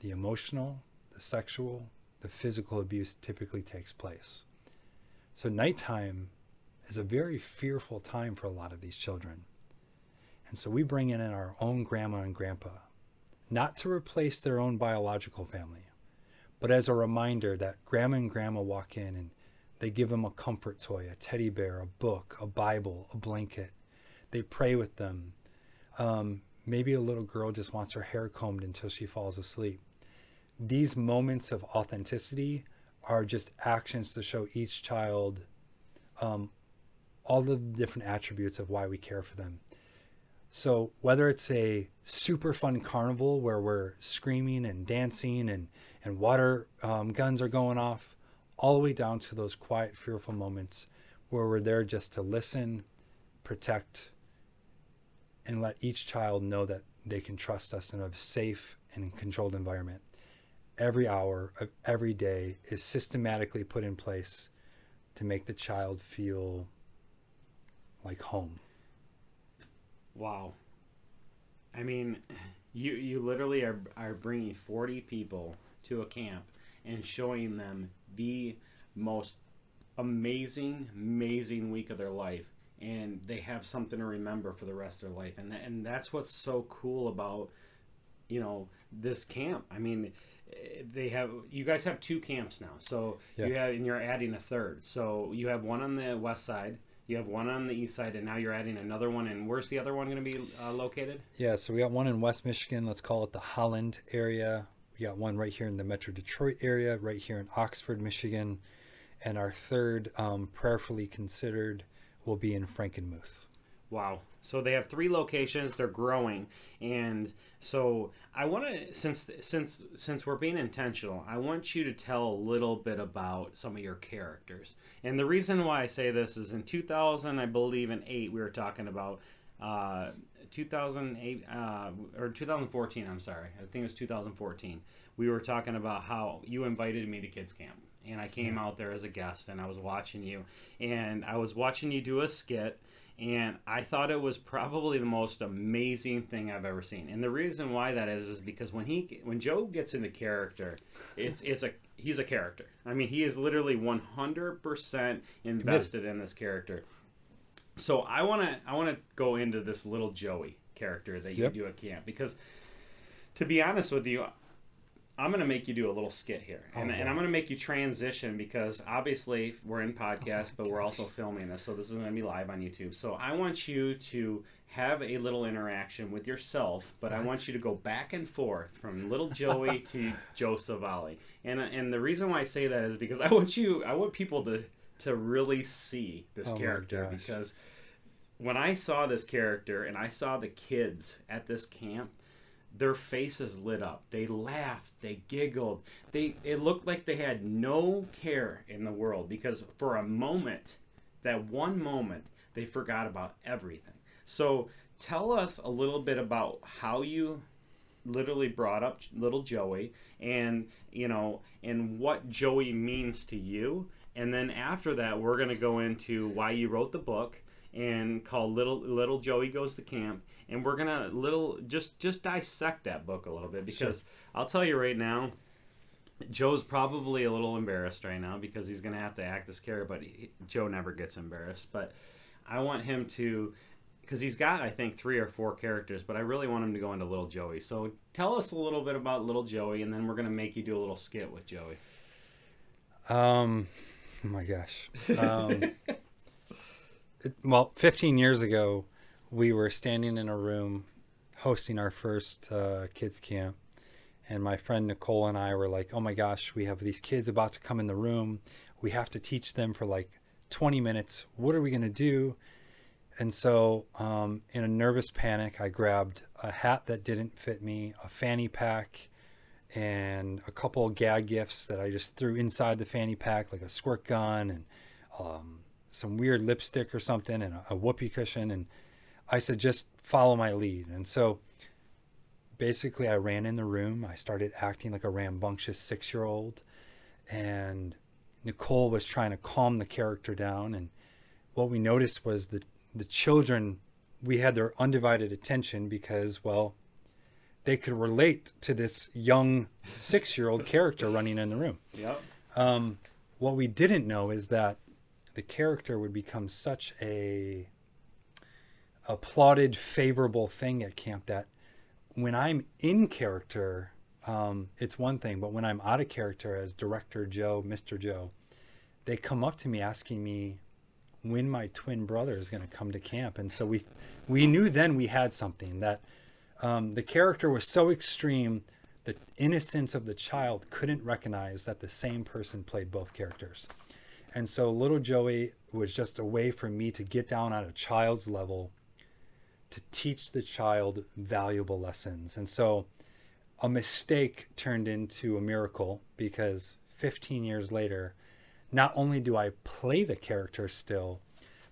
the emotional, the sexual, the physical abuse typically takes place. So, nighttime is a very fearful time for a lot of these children. And so, we bring in our own grandma and grandpa, not to replace their own biological family, but as a reminder that grandma and grandma walk in and they give them a comfort toy, a teddy bear, a book, a Bible, a blanket. They pray with them. Um, maybe a little girl just wants her hair combed until she falls asleep. These moments of authenticity are just actions to show each child um, all the different attributes of why we care for them. So whether it's a super fun carnival where we're screaming and dancing and and water um, guns are going off, all the way down to those quiet, fearful moments where we're there just to listen, protect, and let each child know that they can trust us in a safe and controlled environment. Every hour of every day is systematically put in place to make the child feel like home. Wow. I mean, you you literally are are bringing 40 people to a camp and showing them the most amazing amazing week of their life and they have something to remember for the rest of their life and and that's what's so cool about you know this camp. I mean, they have you guys have two camps now. So Yeah. you have and you're adding a third. So you have one on the west side, you have one on the east side, and now you're adding another one. And where's the other one going to be uh, located? Yeah, so we got one in West Michigan. Let's call it the Holland area. We got one right here in the Metro Detroit area, right here in Oxford, Michigan, and our third, um, prayerfully considered, will be in Frankenmuth. Wow. So they have three locations. They're growing, and so I want to since since since we're being intentional, I want you to tell a little bit about some of your characters. And the reason why I say this is in 2000, I believe in eight, we were talking about. Uh, 2008 uh, or 2014 i'm sorry i think it was 2014 we were talking about how you invited me to kids camp and i came out there as a guest and i was watching you and i was watching you do a skit and I thought it was probably the most amazing thing I've ever seen. And the reason why that is is because when he when Joe gets into character, it's it's a he's a character. I mean, he is literally 100% invested in this character. So I want to I want to go into this little Joey character that you Yep. do at camp because to be honest with you, I'm going to make you do a little skit here. And, Oh, and boy. I'm going to make you transition because obviously we're in podcast, but we're also filming this. So this is going to be live on YouTube. So I want you to have a little interaction with yourself, but I want you to go back and forth from little Joey to Joe Savalle. And, and the reason why I say that is because I want you, I want people to, to really see this Oh character because when I saw this character and I saw the kids at this camp, their faces lit up. They laughed, they giggled. They it looked like they had no care in the world because for a moment, that one moment, they forgot about everything. So tell us a little bit about how you literally brought up little Joey and you know and what Joey means to you and then after that we're going to go into why you wrote the book and called little little Joey goes to camp and we're going to little just just dissect that book a little bit because I'll tell you right now Joe's probably a little embarrassed right now because he's going to have to act this character but he, Joe never gets embarrassed but I want him to because he's got I think three or four characters, but I really want him to go into Little Joey. So tell us a little bit about Little Joey, and then we're gonna make you do a little skit with Joey. Um, oh my gosh. Um, it, well, 15 years ago, we were standing in a room hosting our first uh, kids camp, and my friend Nicole and I were like, "Oh my gosh, we have these kids about to come in the room. We have to teach them for like 20 minutes. What are we gonna do?" And so, um, in a nervous panic, I grabbed a hat that didn't fit me, a fanny pack, and a couple gag gifts that I just threw inside the fanny pack, like a squirt gun and um, some weird lipstick or something, and a, a whoopee cushion. And I said, just follow my lead. And so basically, I ran in the room. I started acting like a rambunctious six year old. And Nicole was trying to calm the character down. And what we noticed was that the children, we had their undivided attention because, well, they could relate to this young six year old character running in the room. Yep. Um, what we didn't know is that the character would become such a applauded, favorable thing at camp that when I'm in character, um, it's one thing, but when I'm out of character as Director Joe, Mr. Joe, they come up to me asking me when my twin brother is going to come to camp, and so we we knew then we had something that um, the character was so extreme. The innocence of the child couldn't recognize that the same person played both characters. And so little Joey was just a way for me to get down on a child's level to teach the child valuable lessons. And so a mistake turned into a miracle because 15 years later, not only do I play the character still,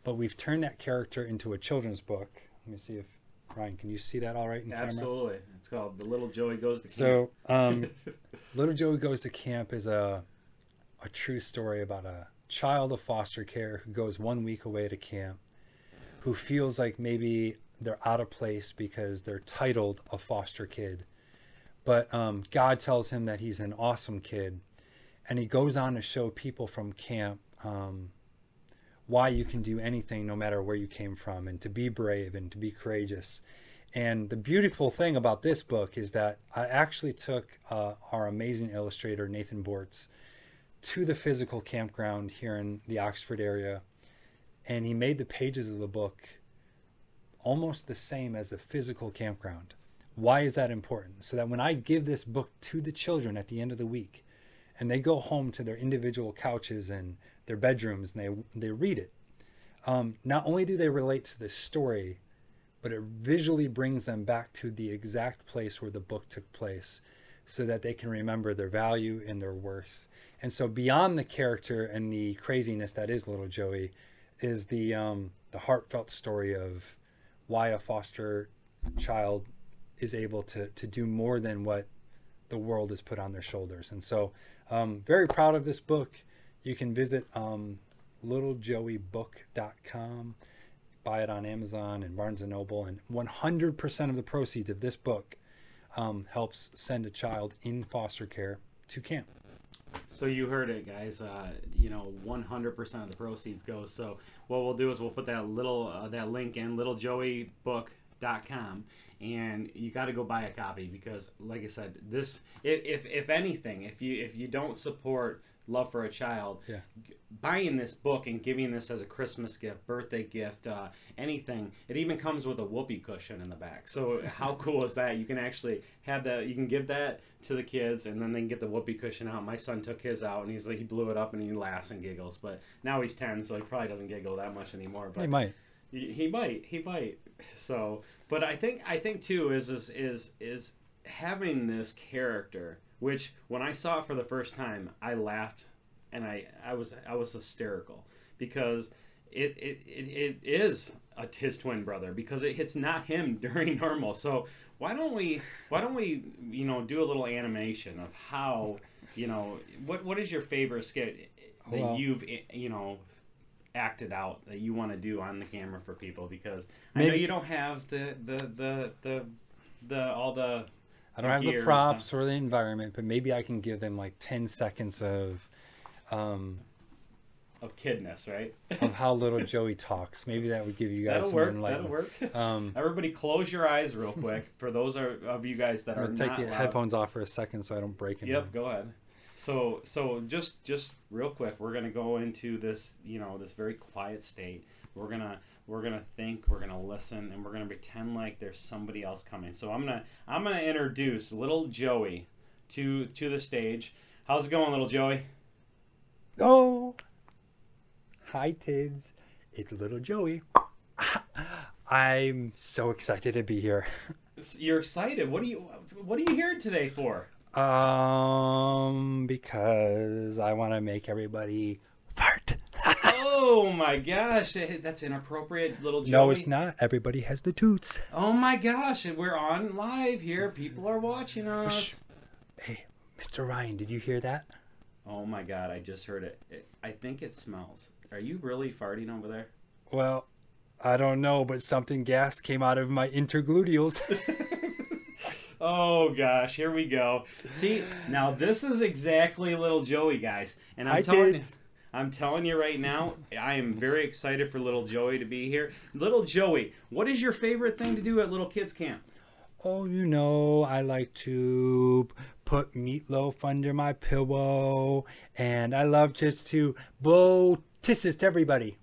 but we've turned that character into a children's book. Let me see if Ryan, can you see that all right in camera? Absolutely. It's called The Little Joey Goes to Camp. So, um, Little Joey Goes to Camp is a a true story about a child of foster care who goes one week away to camp, who feels like maybe they're out of place because they're titled a foster kid, but um, God tells him that he's an awesome kid, and he goes on to show people from camp. Um, why you can do anything no matter where you came from and to be brave and to be courageous. And the beautiful thing about this book is that I actually took uh, our amazing illustrator, Nathan Bortz, to the physical campground here in the Oxford area. And he made the pages of the book almost the same as the physical campground. Why is that important? So that when I give this book to the children at the end of the week and they go home to their individual couches and their bedrooms and they, they read it, um, not only do they relate to the story, but it visually brings them back to the exact place where the book took place so that they can remember their value and their worth. And so beyond the character and the craziness that is little Joey is the um, the heartfelt story of why a foster child is able to to do more than what the world has put on their shoulders. And so um, very proud of this book. You can visit um, littlejoeybook.com, buy it on Amazon and Barnes and Noble, and 100% of the proceeds of this book um, helps send a child in foster care to camp. So you heard it, guys. Uh, you know, 100% of the proceeds goes. So what we'll do is we'll put that little uh, that link in littlejoeybook.com, and you got to go buy a copy because, like I said, this if, if if anything, if you if you don't support love for a child Yeah. g- buying this book and giving this as a christmas gift birthday gift uh, anything it even comes with a whoopee cushion in the back so how cool is that you can actually have that you can give that to the kids and then they can get the whoopee cushion out my son took his out and he's like he blew it up and he laughs and giggles but now he's 10 so he probably doesn't giggle that much anymore but he might. he, he might he might so but i think i think too is is is is having this character which when i saw it for the first time i laughed and i i was i was hysterical because it it, it, it is a, his twin brother because it, hits not him during normal. So why don't we why don't we you know do a little animation of how you know what what is your favorite skit that oh, Well- you've you know acted out that you want to do on the camera for people? Because I know you don't have the the the the, the all the I don't have the props stuff. or the environment, but maybe I can give them like 10 seconds of um, of kidness, right? of how little Joey talks. Maybe that would give you guys That'll some work. That'll work. Um, Everybody, close your eyes real quick for those are, of you guys that I'm are take not the loud. headphones off for a second so I don't break anything. Yep, go ahead. So so just just real quick, we're gonna go into this you know this very quiet state. We're gonna we're gonna think, we're gonna listen, and we're gonna pretend like there's somebody else coming. So I'm gonna I'm gonna introduce little Joey to to the stage. How's it going, little Joey? Oh, hi, Tids. It's little Joey. I'm so excited to be here. You're excited. What are you What are you here today for? Um, because I want to make everybody fart. Oh my gosh, eh, that's inappropriate, little Joey. no, it's not. Everybody has the toots. Oh my gosh, and we're on live here. People are watching us. Shh. Hey, Mr. Ryan, did you hear that? Oh my god, I just heard it. it. I think it smells. Are you really farting over there? Well, I don't know, but something gas came out of my intergluteals. Oh gosh, here we go. See, now this is exactly little Joey, guys. And I'm Hi, telling kids. I'm telling you right now, I am very excited for little Joey to be here. Little Joey, what is your favorite thing to do at little kids camp? Oh, you know, I like to put meatloaf under my pillow, and I love just to blow kisses to everybody.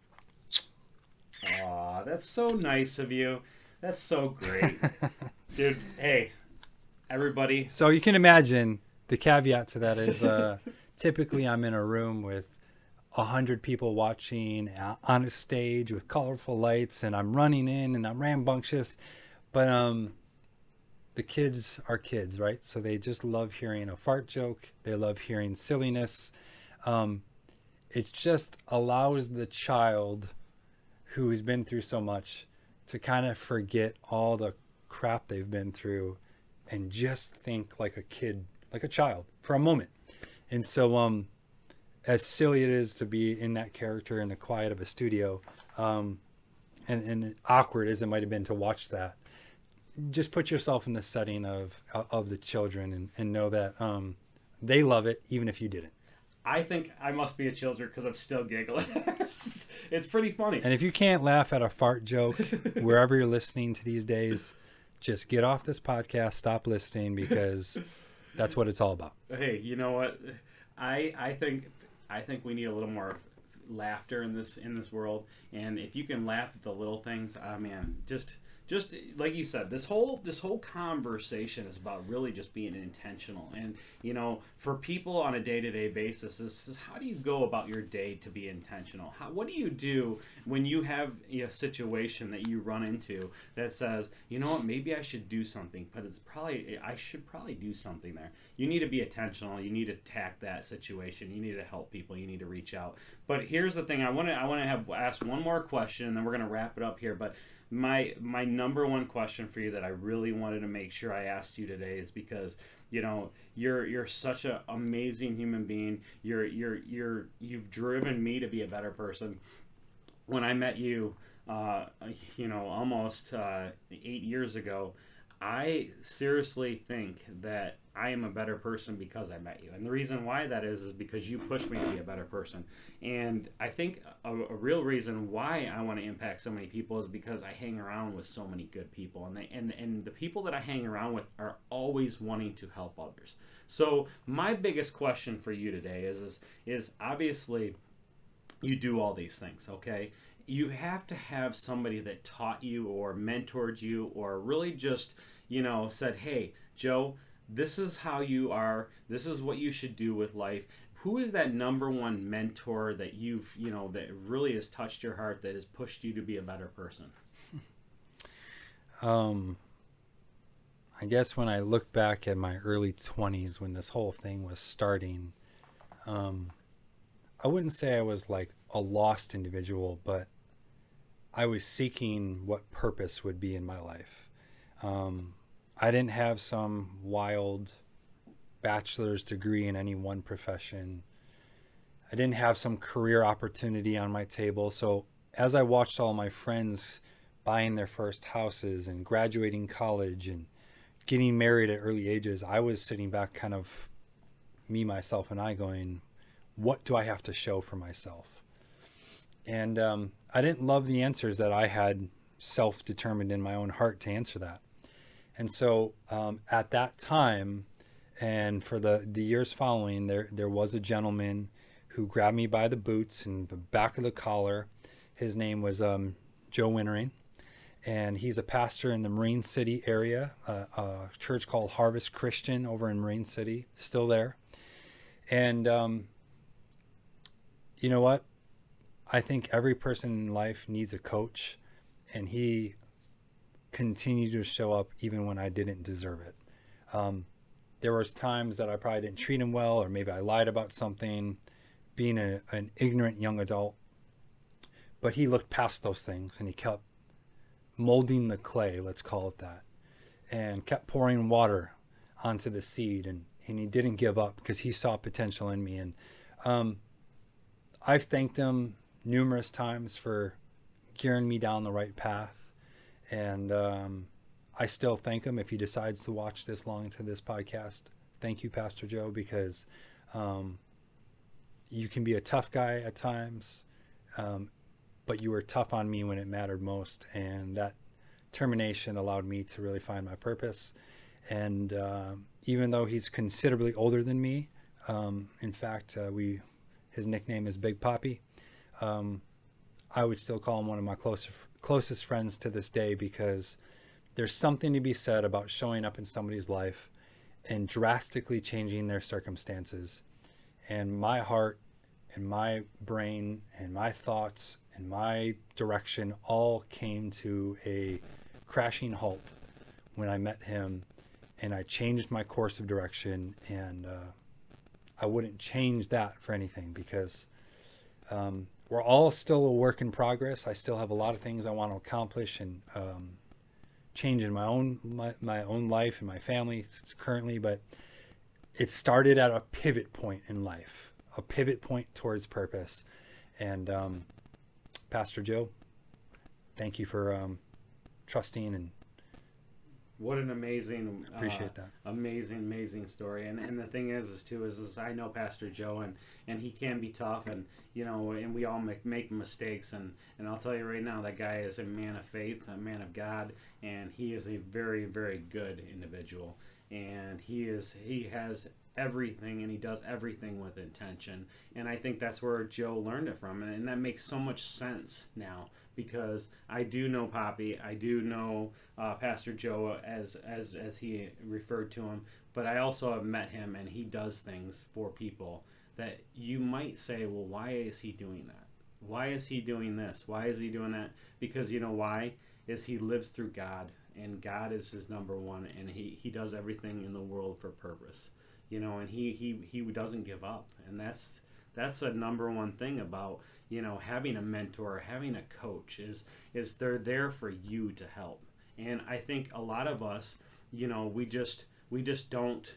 Aw, that's so nice of you. That's so great. Dude, hey, everybody. So you can imagine the caveat to that is uh, typically I'm in a room with a hundred people watching uh, on a stage with colorful lights, and I'm running in and I'm rambunctious, but um, the kids are kids, right? So they just love hearing a fart joke. They love hearing silliness. Um, it just allows the child who's been through so much to kind of forget all the crap they've been through and just think like a kid, like a child for a moment. And so, um, as silly it is to be in that character in the quiet of a studio, um, and, and awkward as it might have been to watch that, just put yourself in the setting of of the children and, and know that um, they love it even if you didn't. I think I must be a children because I'm still giggling. it's pretty funny. And if you can't laugh at a fart joke wherever you're listening to these days, just get off this podcast, stop listening because that's what it's all about. Hey, you know what? I I think I think we need a little more laughter in this in this world. And if you can laugh at the little things, ah man, just just like you said, this whole this whole conversation is about really just being intentional. And you know, for people on a day to day basis, this is how do you go about your day to be intentional? How, what do you do when you have a situation that you run into that says, you know what, maybe I should do something, but it's probably I should probably do something there. You need to be intentional. You need to attack that situation. You need to help people. You need to reach out. But here's the thing: I want to I want to have ask one more question, and then we're gonna wrap it up here. But my my number one question for you that I really wanted to make sure I asked you today is because you know you're you're such an amazing human being. You're you're you're you've driven me to be a better person. When I met you, uh, you know, almost uh, eight years ago, I seriously think that I am a better person because I met you. And the reason why that is is because you pushed me to be a better person. And I think a, a real reason why I want to impact so many people is because I hang around with so many good people. And they, and and the people that I hang around with are always wanting to help others. So my biggest question for you today is is, is obviously you do all these things, okay? You have to have somebody that taught you or mentored you or really just you know, said, hey, Joe, this is how you are. This is what you should do with life. Who is that number one mentor that you've, you know, that really has touched your heart, that has pushed you to be a better person? Um, I guess when I look back at my early 20s when this whole thing was starting, um, I wouldn't say I was like a lost individual, but I was seeking what purpose would be in my life. Um, I didn't have some wild bachelor's degree in any one profession. I didn't have some career opportunity on my table. So as I watched all my friends buying their first houses and graduating college and getting married at early ages, I was sitting back kind of me, myself, and I going, what do I have to show for myself? And um, I didn't love the answers that I had self determined in my own heart to answer that. And so um, at that time, and for the, the years following, there there was a gentleman who grabbed me by the boots and the back of the collar. His name was um, Joe Wintering, and he's a pastor in the Marine City area, a church called Harvest Christian over in Marine City, still there. And um, you know what? I think every person in life needs a coach, and he continue to show up even when I didn't deserve it. Um, there was times that I probably didn't treat him well, or maybe I lied about something, being a, an ignorant young adult. But he looked past those things and he kept molding the clay, let's call it that, and kept pouring water onto the seed. And, and he didn't give up because he saw potential in me. And um, I've thanked him numerous times for gearing me down the right path and um, I still thank him if he decides to watch this long into this podcast. Thank you, Pastor Joe, because um, you can be a tough guy at times, um, but you were tough on me when it mattered most, and that termination allowed me to really find my purpose. And uh, even though he's considerably older than me, um, in fact, uh, we his nickname is Big Poppy. Um, I would still call him one of my closest closest friends to this day because there's something to be said about showing up in somebody's life and drastically changing their circumstances. And my heart and my brain and my thoughts and my direction all came to a crashing halt when I met him and I changed my course of direction and uh, I wouldn't change that for anything because um, we're all still a work in progress. I still have a lot of things I want to accomplish and um, change in my own my, my own life and my family currently, but it started at a pivot point in life, a pivot point towards purpose. And um, Pastor Joe, thank you for um, trusting and what an amazing appreciate uh, that. amazing amazing story. And and the thing is is too is, is i know pastor joe and and he can be tough and you know and we all make make mistakes. And and i'll tell you right now that guy is a man of faith a man of god and he is a very very good individual. And he is he has everything and he does everything with intention. And i think that's where joe learned it from. And that makes so much sense now because I do know Poppy, I do know uh, Pastor Joe as as as he referred to him, but I also have met him and he does things for people that you might say, well, why is he doing that? Why is he doing this? Why is he doing that? Because you know why is he lives through God and God is his number one and he he does everything in the world for purpose. You know, and he he he doesn't give up, and that's that's a number one thing about you know having a mentor having a coach is is they're there for you to help. And i think a lot of us you know we just we just don't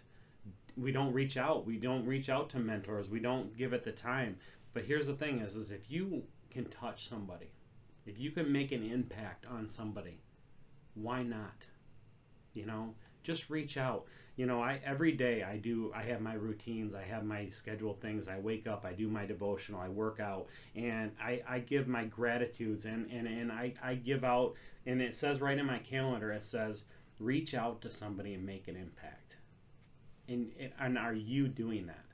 we don't reach out. We don't reach out to mentors. We don't give it the time. But here's the thing is is if you can touch somebody if you can make an impact on somebody why not? You know just reach out you know i every day i do i have my routines i have my scheduled things i wake up i do my devotional i work out and i i give my gratitudes and and, and i i give out and it says right in my calendar it says reach out to somebody and make an impact. And and are you doing that?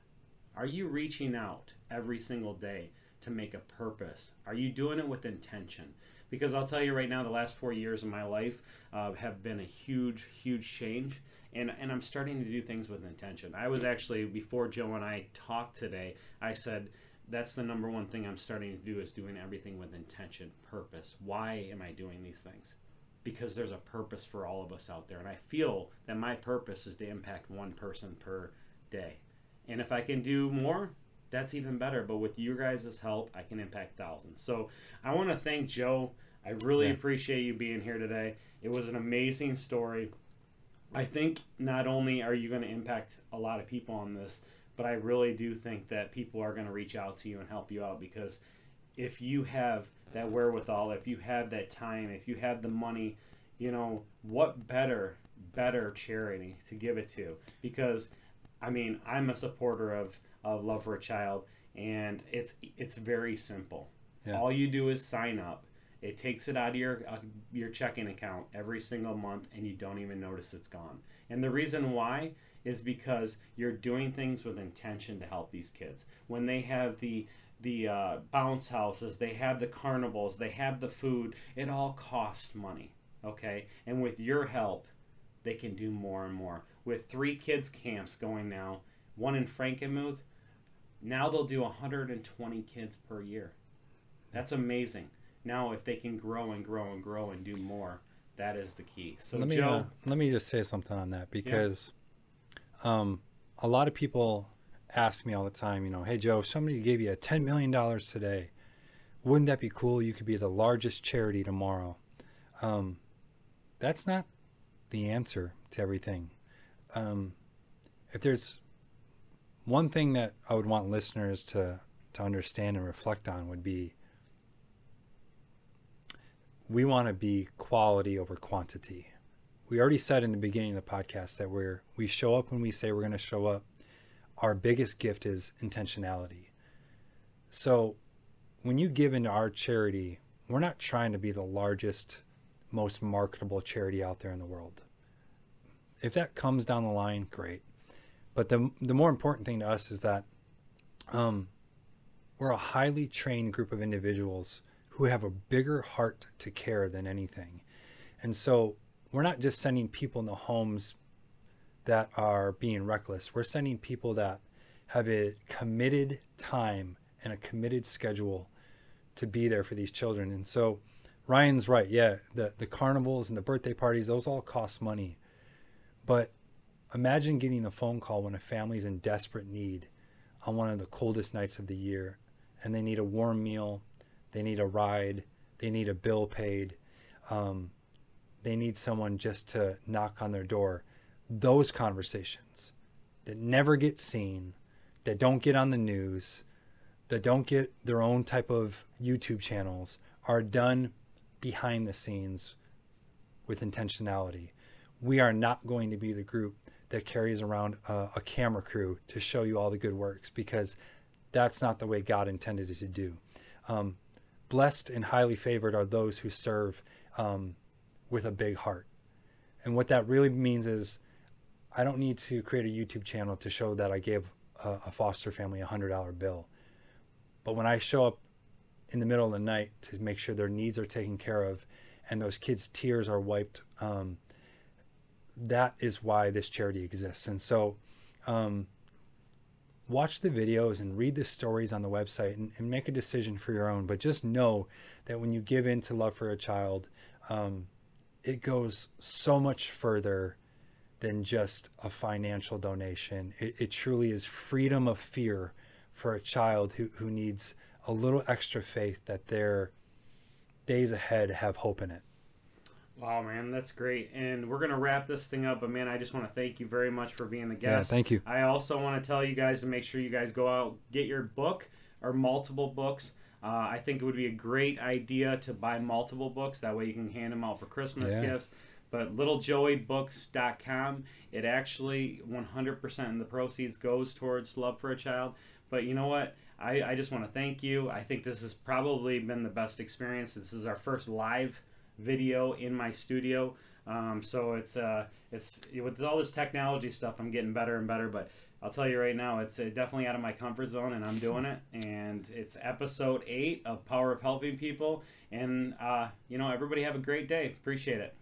Are you reaching out every single day to make a purpose? Are you doing it with intention? Because i'll tell you right now the last four years of my life uh, have been a huge huge change and and I'm starting to do things with intention. I was actually before Joe and I talked today. I said that's the number one thing I'm starting to do is doing everything with intention, purpose. Why am I doing these things? Because there's a purpose for all of us out there, and I feel that my purpose is to impact one person per day. And if I can do more, that's even better. But with you guys' help, I can impact thousands. So I want to thank Joe. I really yeah. appreciate you being here today. It was an amazing story. I think not only are you going to impact a lot of people on this, but I really do think that people are going to reach out to you and help you out because if you have that wherewithal, if you have that time, if you have the money, you know, what better better charity to give it to? Because I mean, I'm a supporter of of Love for a Child and it's it's very simple. Yeah. All you do is sign up it takes it out of your uh, your checking account every single month, and you don't even notice it's gone. And the reason why is because you're doing things with intention to help these kids. When they have the the uh, bounce houses, they have the carnivals, they have the food. It all costs money, okay? And with your help, they can do more and more. With three kids camps going now, one in Frankenmuth, now they'll do 120 kids per year. That's amazing. Now, if they can grow and grow and grow and do more, that is the key. So, let me Joe, uh, let me just say something on that because yeah. um, a lot of people ask me all the time. You know, hey Joe, somebody gave you a ten million dollars today. Wouldn't that be cool? You could be the largest charity tomorrow. Um, that's not the answer to everything. Um, if there's one thing that I would want listeners to to understand and reflect on would be we want to be quality over quantity. We already said in the beginning of the podcast that we're we show up when we say we're going to show up. Our biggest gift is intentionality. So when you give into our charity, we're not trying to be the largest, most marketable charity out there in the world. If that comes down the line, great. But the the more important thing to us is that um, we're a highly trained group of individuals who have a bigger heart to care than anything. And so we're not just sending people in the homes that are being reckless. We're sending people that have a committed time and a committed schedule to be there for these children. And so Ryan's right. Yeah, the the carnivals and the birthday parties, those all cost money. But imagine getting a phone call when a family's in desperate need on one of the coldest nights of the year and they need a warm meal, they need a ride, they need a bill paid. Um, they need someone just to knock on their door. Those conversations that never get seen, that don't get on the news, that don't get their own type of YouTube channels are done behind the scenes with intentionality. We are not going to be the group that carries around a, a camera crew to show you all the good works because that's not the way God intended it to do. Um, blessed and highly favored are those who serve um, with a big heart. And what that really means is I don't need to create a YouTube channel to show that I gave a, a foster family a $100 bill. But when I show up in the middle of the night to make sure their needs are taken care of and those kids' tears are wiped, um, that is why this charity exists. And so, um, watch the videos and read the stories on the website and, and, make a decision for your own. But just know that when you give in to love for a child, um, it goes so much further than just a financial donation. It, it truly is freedom of fear for a child who, who needs a little extra faith that their days ahead have hope in it. Wow, man, that's great. And we're going to wrap this thing up. But, man, I just want to thank you very much for being the guest. Yeah, thank you. I also want to tell you guys to make sure you guys go out, get your book or multiple books. Uh, I think it would be a great idea to buy multiple books. That way you can hand them out for Christmas yeah. gifts. But littlejoeybooks.com, it actually 100% of the proceeds goes towards Love for a Child. But you know what? I, I just want to thank you. I think this has probably been the best experience. This is our first live video in my studio. Um, so it's uh, it's with all this technology stuff, I'm getting better and better. But I'll tell you right now, it's uh, definitely out of my comfort zone, and I'm doing it. And it's episode eight of Power of Helping People. And uh, you know, everybody have a great day. Appreciate it.